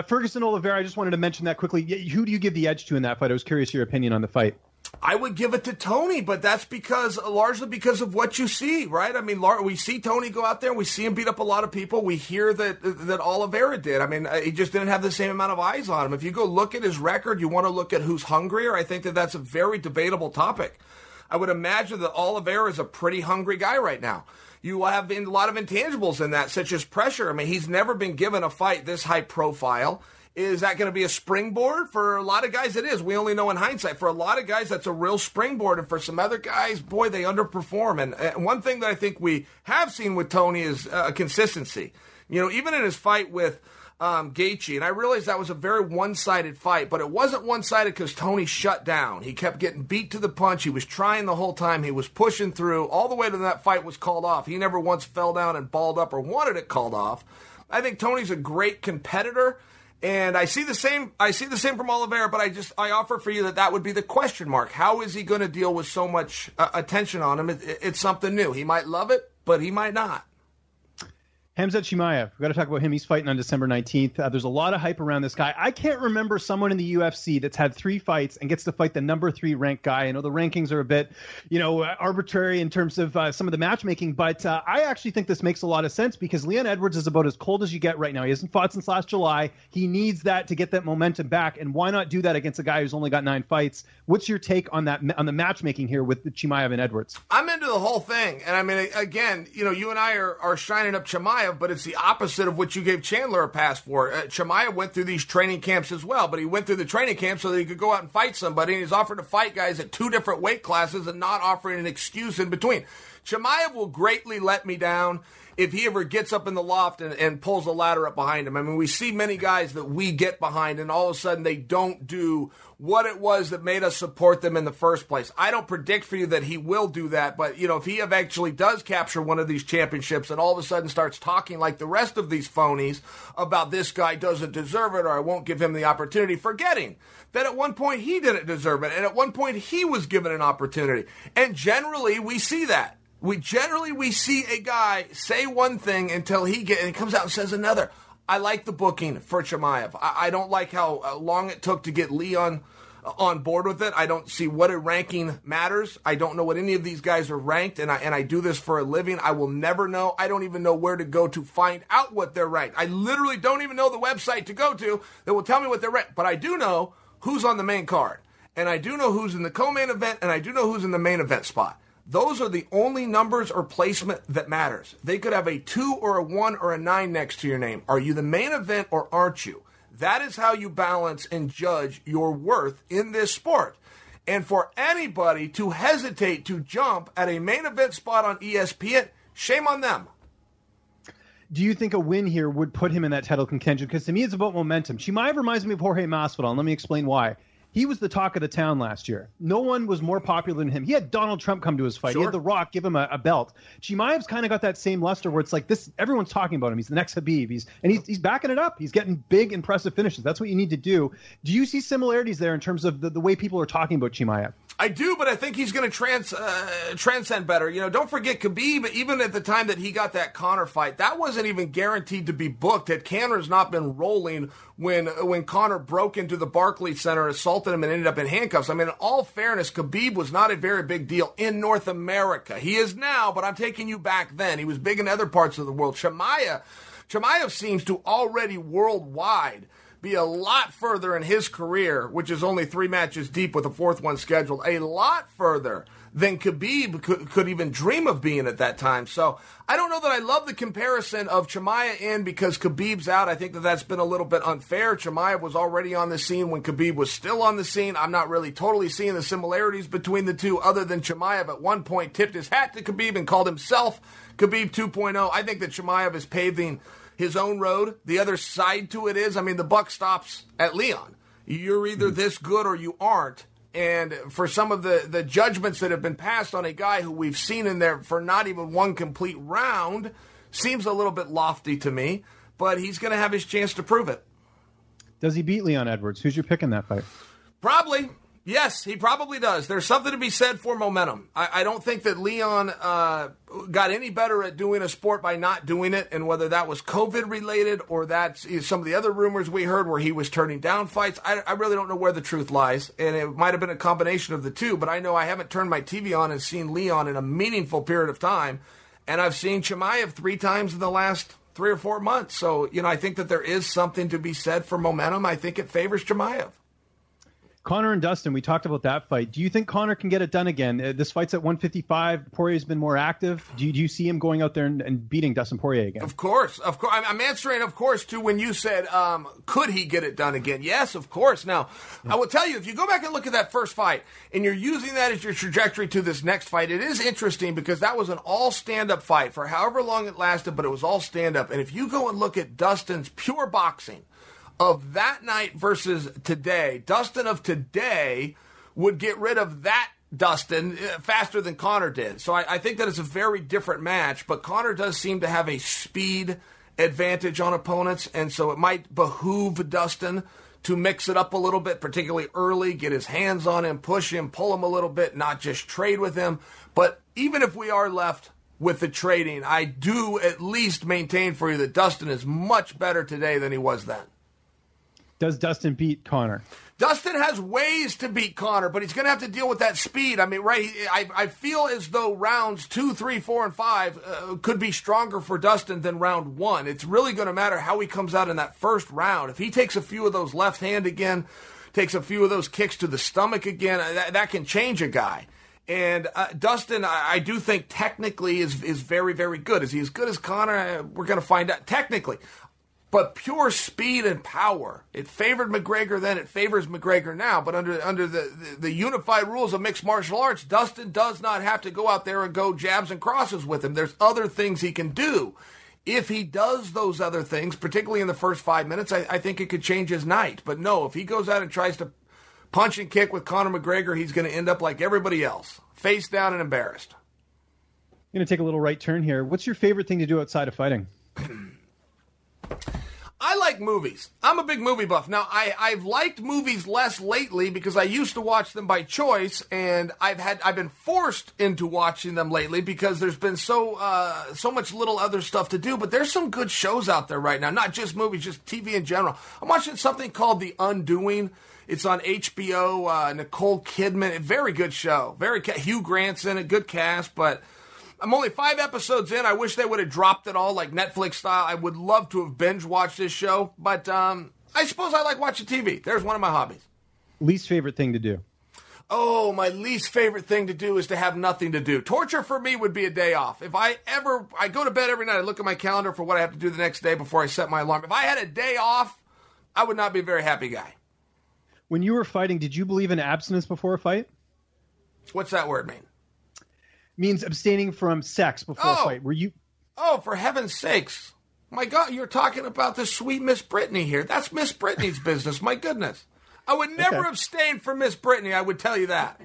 Ferguson Oliveira. I just wanted to mention that quickly. Who do you give the edge to in that fight? I was curious your opinion on the fight. I would give it to Tony, but that's because largely because of what you see, right? I mean, we see Tony go out there, we see him beat up a lot of people. We hear that that Oliveira did. I mean, uh, he just didn't have the same amount of eyes on him. If you go look at his record, you want to look at who's hungrier. I think that that's a very debatable topic. I would imagine that Oliveira is a pretty hungry guy right now. You have a lot of intangibles in that, such as pressure. I mean, he's never been given a fight this high profile. Is that going to be a springboard? For a lot of guys, it is. We only know in hindsight. For a lot of guys, that's a real springboard. And for some other guys, boy, they underperform. And, and one thing that I think we have seen with Tony is uh, consistency. You know, even in his fight with um, Gaethje, and I realized that was a very one-sided fight, but it wasn't one-sided because Tony shut down. He kept getting beat to the punch. He was trying the whole time. He was pushing through all the way to that fight was called off. He never once fell down and balled up or wanted it called off. I think Tony's a great competitor. And I see the same. I see the same from Oliveira, but I just I offer for you that that would be the question mark. How is he going to deal with so much uh, attention on him? It, it- it's something new. He might love it, but he might not. Hamzat Chimaev, we've got to talk about him. He's fighting on December 19th. Uh, there's a lot of hype around this guy. I can't remember someone in the UFC that's had three fights and gets to fight the number three ranked guy. I know the rankings are a bit, you know, arbitrary in terms of uh, some of the matchmaking, but uh, I actually think this makes a lot of sense because Leon Edwards is about as cold as you get right now. He hasn't fought since last July. He needs that to get that momentum back, and why not do that against a guy who's only got nine fights? What's your take on that on the matchmaking here with Chimaev and Edwards? I'm into the whole thing, and I mean, again, you know, you and I are, are shining up Chimaev, but it's the opposite of what you gave Chandler a pass for. Uh, went through these training camps as well, but he went through the training camp so that he could go out and fight somebody, and he's offered to fight guys at two different weight classes and not offering an excuse in between. Chimaev will greatly let me down if he ever gets up in the loft and, and pulls a ladder up behind him. I mean, we see many guys that we get behind, and all of a sudden they don't do what it was that made us support them in the first place. I don't predict for you that he will do that, but you know, if he eventually does capture one of these championships and all of a sudden starts talking like the rest of these phonies about this guy doesn't deserve it or I won't give him the opportunity, forgetting that at one point he didn't deserve it and at one point he was given an opportunity. And generally we see that. We generally we see a guy say one thing until he get and comes out and says another. I like the booking for Chimaev. I, I don't like how uh, long it took to get Leon uh, on board with it. I don't see what a ranking matters. I don't know what any of these guys are ranked, and I and I do this for a living. I will never know. I don't even know where to go to find out what they're ranked. I literally don't even know the website to go to that will tell me what they're ranked. But I do know who's on the main card, and I do know who's in the co-main event, and I do know who's in the main event spot. Those are the only numbers or placement that matters. They could have a two or a one or a nine next to your name. Are you the main event or aren't you? That is how you balance and judge your worth in this sport. And for anybody to hesitate to jump at a main event spot on ESPN, shame on them. Do you think a win here would put him in that title contention? Because to me, it's about momentum. Chimaev reminds me of Jorge Masvidal, and let me explain why he was the talk of the town last year. No one was more popular than him. He had Donald Trump come to his fight. Sure. He had The Rock give him a, a belt. Chimaev's kind of got that same luster where it's like this. Everyone's talking about him. He's the next Khabib. He's and he's he's backing it up. He's getting big, impressive finishes. That's what you need to do. Do you see similarities there in terms of the, the way people are talking about Chimaev? I do, but I think he's going to trans uh, transcend better. You know, don't forget Khabib. Even at the time that he got that Conor fight, that wasn't even guaranteed to be booked. Had Conor's not been rolling when when Conor broke into the Barclays Center, assaulted him, and ended up in handcuffs. I mean, in all fairness, Khabib was not a very big deal in North America. He is now, but I'm taking you back then. He was big in other parts of the world. Chimaev, Chimaev seems to already worldwide be a lot further in his career, which is only three matches deep with a fourth one scheduled, a lot further than Khabib could, could, even dream of being at that time. So I don't know that I love the comparison of Chimaev in because Khabib's out. I think that that's been a little bit unfair. Chimaev was already on the scene when Khabib was still on the scene. I'm not really totally seeing the similarities between the two, other than Chimaev at one point tipped his hat to Khabib and called himself Khabib 2.0. I think that Chimaev is paving his own road. The other side to it is, I mean, the buck stops at Leon. You're either mm-hmm. this good or you aren't. And for some of the, the judgments that have been passed on a guy who we've seen in there for not even one complete round seems a little bit lofty to me, but he's going to have his chance to prove it. Does he beat Leon Edwards? Who's your pick in that fight? Probably. Yes, he probably does. There's something to be said for momentum. I, I don't think that Leon uh, got any better at doing a sport by not doing it, and whether that was COVID related or that's some of the other rumors we heard where he was turning down fights, I, I really don't know where the truth lies. And it might have been a combination of the two, but I know I haven't turned my TV on and seen Leon in a meaningful period of time. And I've seen Chimaev three times in the last three or four months. So, you know, I think that there is something to be said for momentum. I think it favors Chimaev. Conor and Dustin, we talked about that fight. Do you think Conor can get it done again? Uh, this fight's at 155. Poirier's been more active. Do you, do you see him going out there and, and, beating Dustin Poirier again? Of course, of course. I'm answering, of course, to when you said, um, could he get it done again? Yes, of course. Now, yeah. I will tell you, if you go back and look at that first fight, and you're using that as your trajectory to this next fight, it is interesting because that was an all stand-up fight for however long it lasted, but it was all stand-up. And if you go and look at Dustin's pure boxing of that night versus today, Dustin of today would get rid of that Dustin uh, faster than Conor did. So I, I, think that it's a very different match, but Conor does seem to have a speed advantage on opponents, and so it might behoove Dustin to mix it up a little bit, particularly early, get his hands on him, push him, pull him a little bit, not just trade with him. But even if we are left with the trading, I do at least maintain for you that Dustin is much better today than he was then. Does Dustin beat Conor? Dustin has ways to beat Conor, but he's going to have to deal with that speed. I mean, right? I, I feel as though rounds two, three, four, and five uh, could be stronger for Dustin than round one. It's really going to matter how he comes out in that first round. If he takes a few of those left hand again, takes a few of those kicks to the stomach again, uh, that, that can change a guy. And uh, Dustin, I, I, do think technically is is very very good. Is he as good as Conor? Uh, we're going to find out technically. But pure speed and power. It favored McGregor then. It favors McGregor now. But under under the, the, the unified rules of mixed martial arts, Dustin does not have to go out there and go jabs and crosses with him. There's other things he can do. If he does those other things, particularly in the first five minutes, I, I think it could change his night. But no, if he goes out and tries to punch and kick with Conor McGregor, he's going to end up like everybody else, face down and embarrassed. I'm going to take a little right turn here. What's your favorite thing to do outside of fighting? Movies. I'm a big movie buff. Now, I, I've liked movies less lately because I used to watch them by choice, and I've had I've been forced into watching them lately because there's been so uh, so much little other stuff to do. But there's some good shows out there right now, not just movies, just TV in general. I'm watching something called The Undoing. It's on HBO. Uh, Nicole Kidman, very good show. Very Hugh Grant's in it, good cast, but I'm only five episodes in. I wish they would have dropped it all like Netflix style. I would love to have binge watched this show, but um, I suppose I like watching TV. There's one of my hobbies. Least favorite thing to do? Oh, my least favorite thing to do is to have nothing to do. Torture for me would be a day off. If I ever, I go to bed every night, I look at my calendar for what I have to do the next day before I set my alarm. If I had a day off, I would not be a very happy guy. When you were fighting, did you believe in abstinence before a fight? What's that word mean? Means abstaining from sex before oh. a fight. Were you? Oh, for heaven's sakes! My God, you're talking about the sweet Miss Brittany here. That's Miss Brittany's business. My goodness, I would never okay. abstain from Miss Brittany. I would tell you that.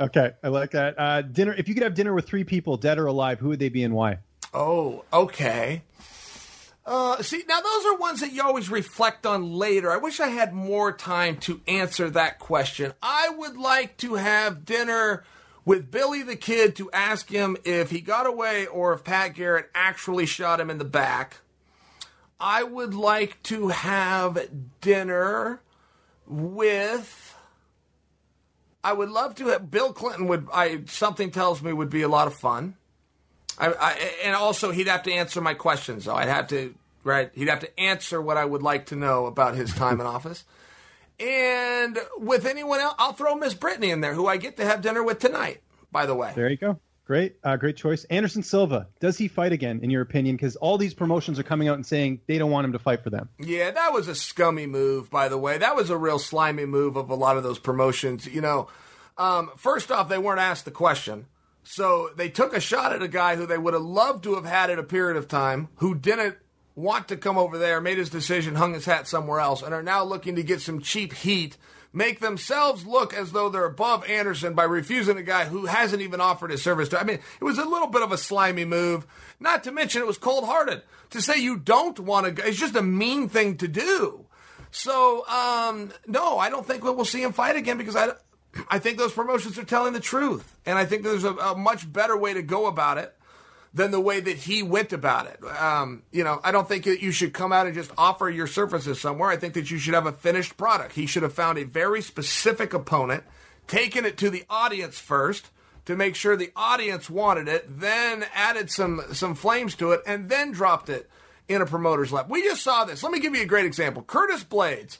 Okay, I like that. Uh, dinner. If you could have dinner with three people, dead or alive, who would they be and why? Oh, okay. Uh, see, now those are ones that you always reflect on later. I wish I had more time to answer that question. I would like to have dinner with Billy the Kid to ask him if he got away or if Pat Garrett actually shot him in the back. I would like to have dinner with. I would love to have Bill Clinton. Would I? Something tells me would be a lot of fun. I, I, and also he'd have to answer my questions. So I'd have to right. He'd have to answer what I would like to know about his time in office. And with anyone else, I'll throw Miss Brittany in there, who I get to have dinner with tonight. By the way, there you go. Great, uh, great choice. Anderson Silva, does he fight again, in your opinion? Because all these promotions are coming out and saying they don't want him to fight for them. Yeah, that was a scummy move, by the way. That was a real slimy move of a lot of those promotions. You know, um, first off, they weren't asked the question. So they took a shot at a guy who they would have loved to have had in a period of time, who didn't want to come over there, made his decision, hung his hat somewhere else, and are now looking to get some cheap heat, make themselves look as though they're above Anderson by refusing a guy who hasn't even offered his service to. I mean, it was a little bit of a slimy move. Not to mention, it was cold hearted. To say you don't want to it's just a mean thing to do. So, um, no, I don't think we'll see him fight again because I, I think those promotions are telling the truth. And I think there's a, a much better way to go about it than the way that he went about it. Um, you know, I don't think that you should come out and just offer your services somewhere. I think that you should have a finished product. He should have found a very specific opponent, taken it to the audience first to make sure the audience wanted it, then added some some flames to it, and then dropped it in a promoter's lap. We just saw this. Let me give you a great example. Curtis Blaydes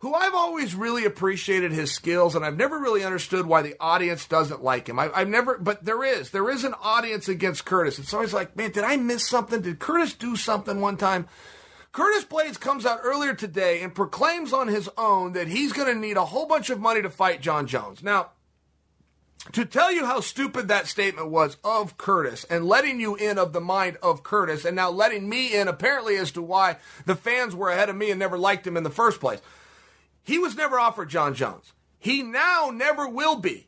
who I've always really appreciated his skills, and I've never really understood why the audience doesn't like him. I, have never, but there is, there is an audience against Curtis. It's always like, man, did I miss something? Did Curtis do something one time? Curtis Blaydes comes out earlier today and proclaims on his own that he's going to need a whole bunch of money to fight Jon Jones. Now, to tell you how stupid that statement was of Curtis and letting you in of the mind of Curtis and now letting me in apparently as to why the fans were ahead of me and never liked him in the first place. He was never offered Jon Jones. He now never will be.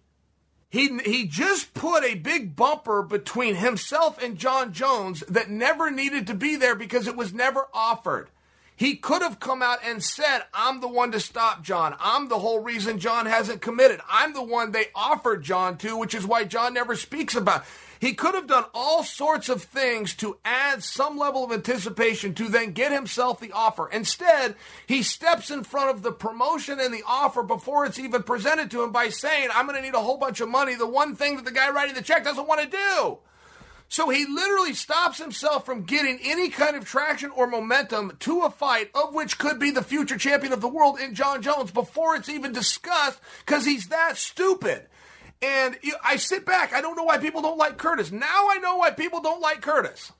He, he just put a big bumper between himself and Jon Jones that never needed to be there because it was never offered. He could have come out and said, I'm the one to stop Jon. I'm the whole reason Jon hasn't committed. I'm the one they offered Jon to, which is why Jon never speaks about. He could have done all sorts of things to add some level of anticipation to then get himself the offer. Instead, he steps in front of the promotion and the offer before it's even presented to him by saying, I'm going to need a whole bunch of money. The one thing that the guy writing the check doesn't want to do. So he literally stops himself from getting any kind of traction or momentum to a fight of which could be the future champion of the world in Jon Jones before it's even discussed because he's that stupid. And I sit back. I don't know why people don't like Curtis. Now I know why people don't like Curtis.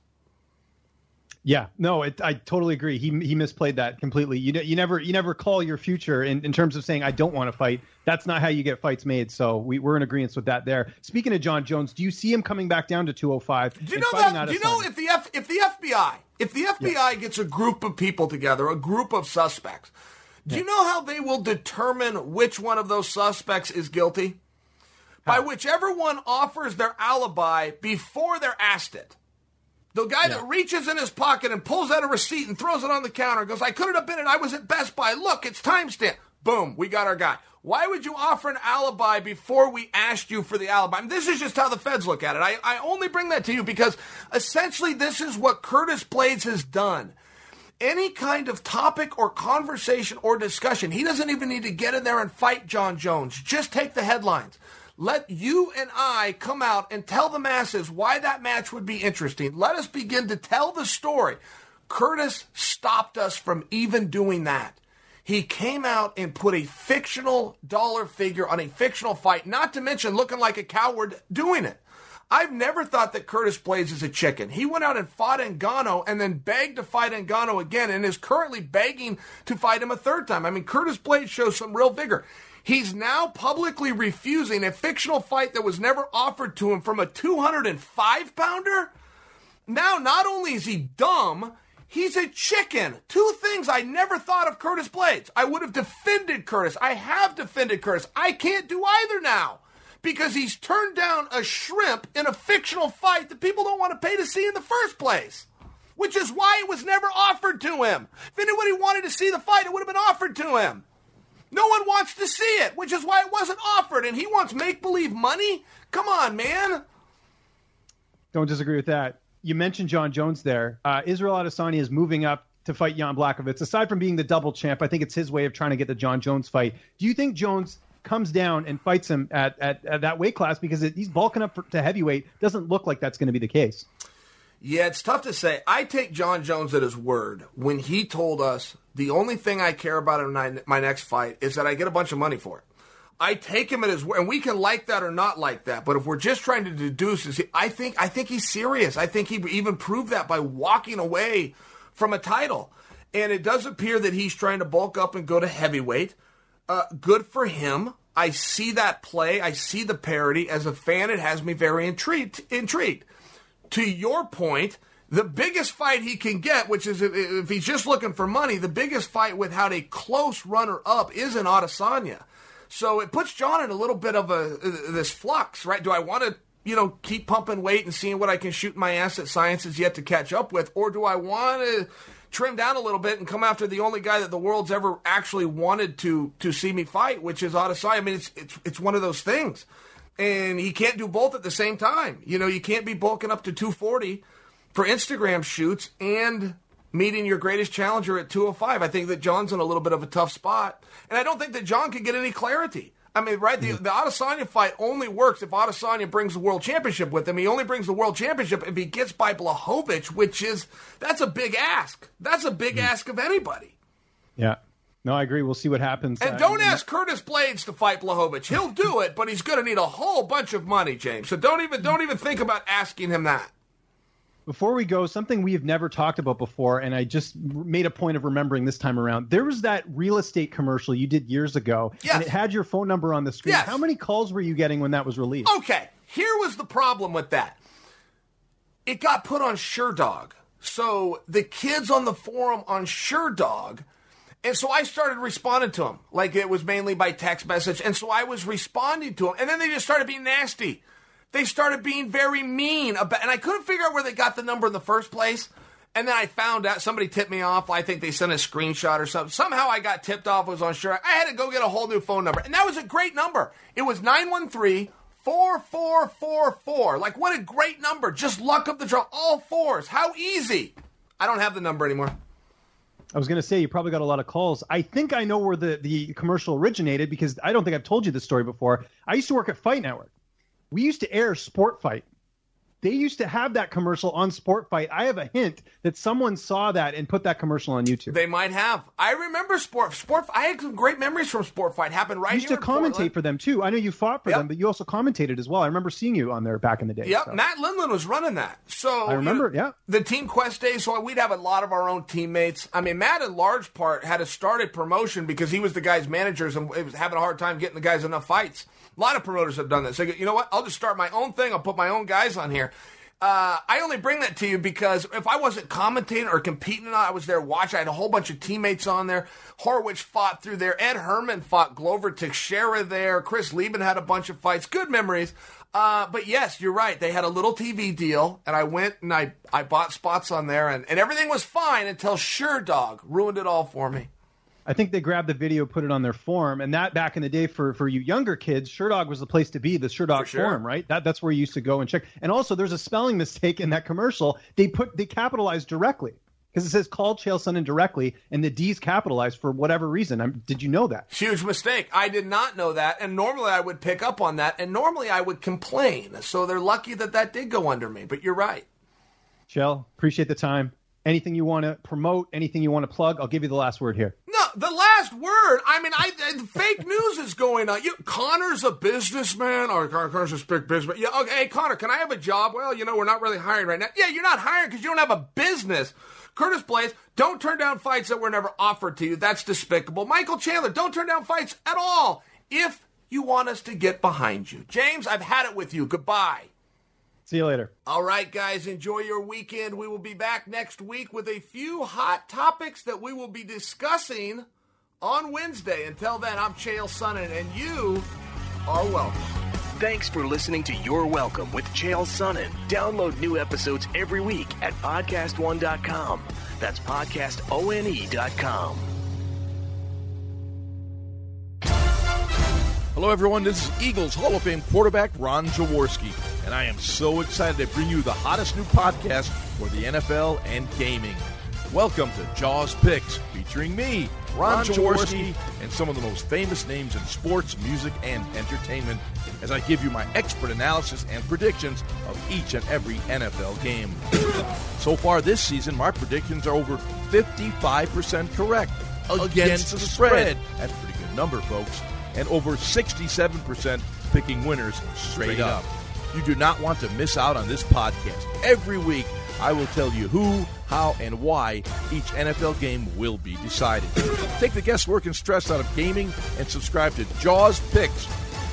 Yeah, no, it, I totally agree. He he misplayed that completely. You you never you never call your future in, in terms of saying I don't want to fight. That's not how you get fights made. So we, we're in agreement with that there. Speaking of Jon Jones, do you see him coming back down to 205? Do you know that? Do you know if the F, if the FBI if the FBI yeah. gets a group of people together, a group of suspects, do yeah. you know how they will determine which one of those suspects is guilty? How? By whichever one offers their alibi before they're asked it. The guy yeah. that reaches in his pocket and pulls out a receipt and throws it on the counter and goes, I couldn't have been it. I was at Best Buy. Look, it's timestamp. Boom, we got our guy. Why would you offer an alibi before we asked you for the alibi? I mean, this is just how the feds look at it. I, I only bring that to you because essentially this is what Curtis Blaydes has done. Any kind of topic or conversation or discussion, he doesn't even need to get in there and fight Jon Jones. Just take the headlines. Let you and I come out and tell the masses why that match would be interesting. Let us begin to tell the story. Curtis stopped us from even doing that. He came out and put a fictional dollar figure on a fictional fight, not to mention looking like a coward doing it. I've never thought that Curtis Blaydes is a chicken. He went out and fought Ngannou and then begged to fight Ngannou again and is currently begging to fight him a third time. I mean, Curtis Blaydes shows some real vigor. He's now publicly refusing a fictional fight that was never offered to him from a 205 pounder. Now, not only is he dumb, he's a chicken. Two things I never thought of Curtis Blaydes. I would have defended Curtis. I have defended Curtis. I can't do either now because he's turned down a shrimp in a fictional fight that people don't want to pay to see in the first place. Which is why it was never offered to him. If anybody wanted to see the fight, it would have been offered to him. No one wants to see it, which is why it wasn't offered. And he wants make believe money? Come on, man. Don't disagree with that. You mentioned Jon Jones there. Uh, Israel Adesanya is moving up to fight Jan Blachowicz. Aside from being the double champ, I think it's his way of trying to get the Jon Jones fight. Do you think Jones comes down and fights him at, at, at that weight class because it, he's bulking up for, to heavyweight? Doesn't look like that's going to be the case. Yeah, it's tough to say. I take Jon Jones at his word when he told us the only thing I care about in my, next fight is that I get a bunch of money for it. I take him at his word, and we can like that or not like that. But if we're just trying to deduce, is he, I think I think he's serious. I think he even proved that by walking away from a title. And it does appear that he's trying to bulk up and go to heavyweight. Uh, good for him. I see that play. I see the parody. As a fan, it has me very intrigued. Intrigued. To your point, the biggest fight he can get, which is if, if, he's just looking for money, the biggest fight without a close runner up is in Adesanya. So it puts Jon in a little bit of a this flux, right? Do I want to, you know, keep pumping weight and seeing what I can shoot my ass at science is yet to catch up with, or do I want to trim down a little bit and come after the only guy that the world's ever actually wanted to to see me fight, which is Adesanya? I mean, it's it's it's one of those things, and he can't do both at the same time. You know, you can't be bulking up to 240 for Instagram shoots and meeting your greatest challenger at 205. I think that Jon's in a little bit of a tough spot. And I don't think that Jon can get any clarity. I mean, right, the, the Adesanya fight only works if Adesanya brings the world championship with him. He only brings the world championship if he gets by Blachowicz, which is, that's a big ask. That's a big mm-hmm. ask of anybody. Yeah. No, I agree. We'll see what happens. And uh, don't ask Curtis Blaydes to fight Blachowicz. He'll do it, but he's going to need a whole bunch of money, James. So don't even don't even think about asking him that. Before we go, something we have never talked about before, and I just made a point of remembering this time around. There was that real estate commercial you did years ago, yes. and it had your phone number on the screen. Yes. How many calls were you getting when that was released? Okay, here was the problem with that. It got put on Sherdog. So the kids on the forum on Sherdog, and so I started responding to them. Like it was mainly by text message. And so I was responding to them. And then they just started being nasty they started being very mean about, and I couldn't figure out where they got the number in the first place. And then I found out somebody tipped me off. I think they sent a screenshot or something. Somehow I got tipped off. Was on sure. I had to go get a whole new phone number, and that was a great number. It was nine one three. 4444. Like, what a great number. Just luck of the draw. All fours. How easy. I don't have the number anymore. I was going to say you probably got a lot of calls. I think I know where the, the commercial originated because I don't think I've told you this story before. I used to work at Fight Network. We used to air Sport Fight they used to have that commercial on Sport Fight. I have a hint that someone saw that and put that commercial on YouTube. They might have. I remember Sport Sport. I had some great memories from Sport Fight. Happened right. Here. You used to commentate Portland. for them too. I know you fought for yep. them, but you also commentated as well. I remember seeing you on there back in the day. Yep, so. Matt Lindland was running that. So I remember. You know, yeah, the Team Quest days. So we'd have a lot of our own teammates. I mean, Matt in large part had a started promotion because he was the guy's managers and he was having a hard time getting the guys enough fights. A lot of promoters have done that. So you know what? I'll just start my own thing. I'll put my own guys on here. Uh, I only bring that to you because if I wasn't commentating or competing, I was there watching. I had a whole bunch of teammates on there. Horwich fought through there. Ed Herman fought Glover Teixeira there. Chris Leben had a bunch of fights. Good memories. Uh, but yes, you're right. They had a little TV deal, and I went and I, I bought spots on there, and, and everything was fine until Sherdog ruined it all for me. I think they grabbed the video, put it on their form, and that back in the day for for you younger kids, Sherdog was the place to be. The Sherdog sure. forum, right? That that's where you used to go and check. And also, there's a spelling mistake in that commercial. They put they capitalized directly because it says call Chael Sonnen directly, and the D's capitalized for whatever reason. I'm, did you know that? Huge mistake. I did not know that, and normally I would pick up on that, and normally I would complain. So they're lucky that that did go under me. But you're right. Chael, appreciate the time. Anything you want to promote, anything you want to plug, I'll give you the last word here. The last word. I mean, I, fake news is going on. You, Conor's a businessman, or Conor's a big businessman. Yeah, okay, hey, Conor, can I have a job? Well, you know, we're not really hiring right now. Yeah, you're not hiring because you don't have a business. Curtis Blaydes, don't turn down fights that were never offered to you. That's despicable. Michael Chandler, don't turn down fights at all if you want us to get behind you. James, I've had it with you. Goodbye. See you later. All right, guys, enjoy your weekend. We will be back next week with a few hot topics that we will be discussing on Wednesday. Until then, I'm Chael Sonnen, and you are welcome. Thanks for listening to You're Welcome with Chael Sonnen. Download new episodes every week at podcastone.com. That's podcastone.com. Hello, everyone. This is Eagles Hall of Fame quarterback Ron Jaworski, and I am so excited to bring you the hottest new podcast for the NFL and gaming. Welcome to Jaws Picks, featuring me, Ron, Ron Jaworski, and some of the most famous names in sports, music, and entertainment, as I give you my expert analysis and predictions of each and every NFL game. so far this season, my predictions are over 55% correct against, against the spread. That's a pretty good number, folks and over 67% picking winners straight, straight up. up. You do not want to miss out on this podcast. Every week, I will tell you who, how, and why each NFL game will be decided. Take the guesswork and stress out of gaming and subscribe to Jaws Picks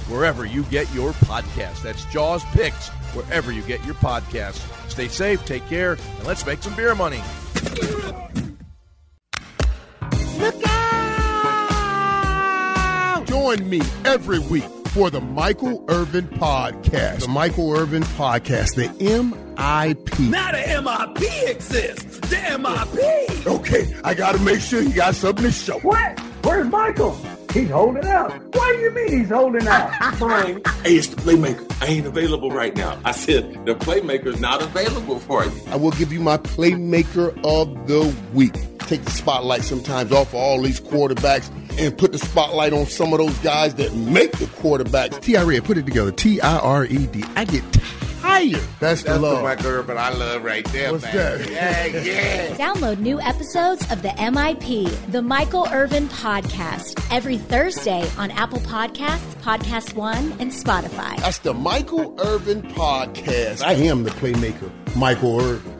wherever you get your podcast. That's Jaws Picks wherever you get your podcast. Stay safe, take care, and let's make some beer money. Join me every week for the Michael Irvin Podcast. The Michael Irvin Podcast, the MIP. Now the MIP exists. The MIP. Okay, I got to make sure you got something to show. What? Where's Michael? He's holding out. What do you mean he's holding out? Brian, hey, it's the playmaker. I ain't available right now. I said the playmaker's not available for you. I will give you my playmaker of the week. Take the spotlight sometimes off of all these quarterbacks and put the spotlight on some of those guys that make the quarterbacks. T-I-R-E, put it together. T-I-R-E-D. I get tired. That's, That's the love. the Michael Irvin I love right there, What's man. that? Yeah, yeah. Download new episodes of the MIP, the Michael Irvin Podcast, every Thursday on Apple Podcasts, Podcast One, and Spotify. That's the Michael Irvin Podcast. I am the playmaker, Michael Irvin.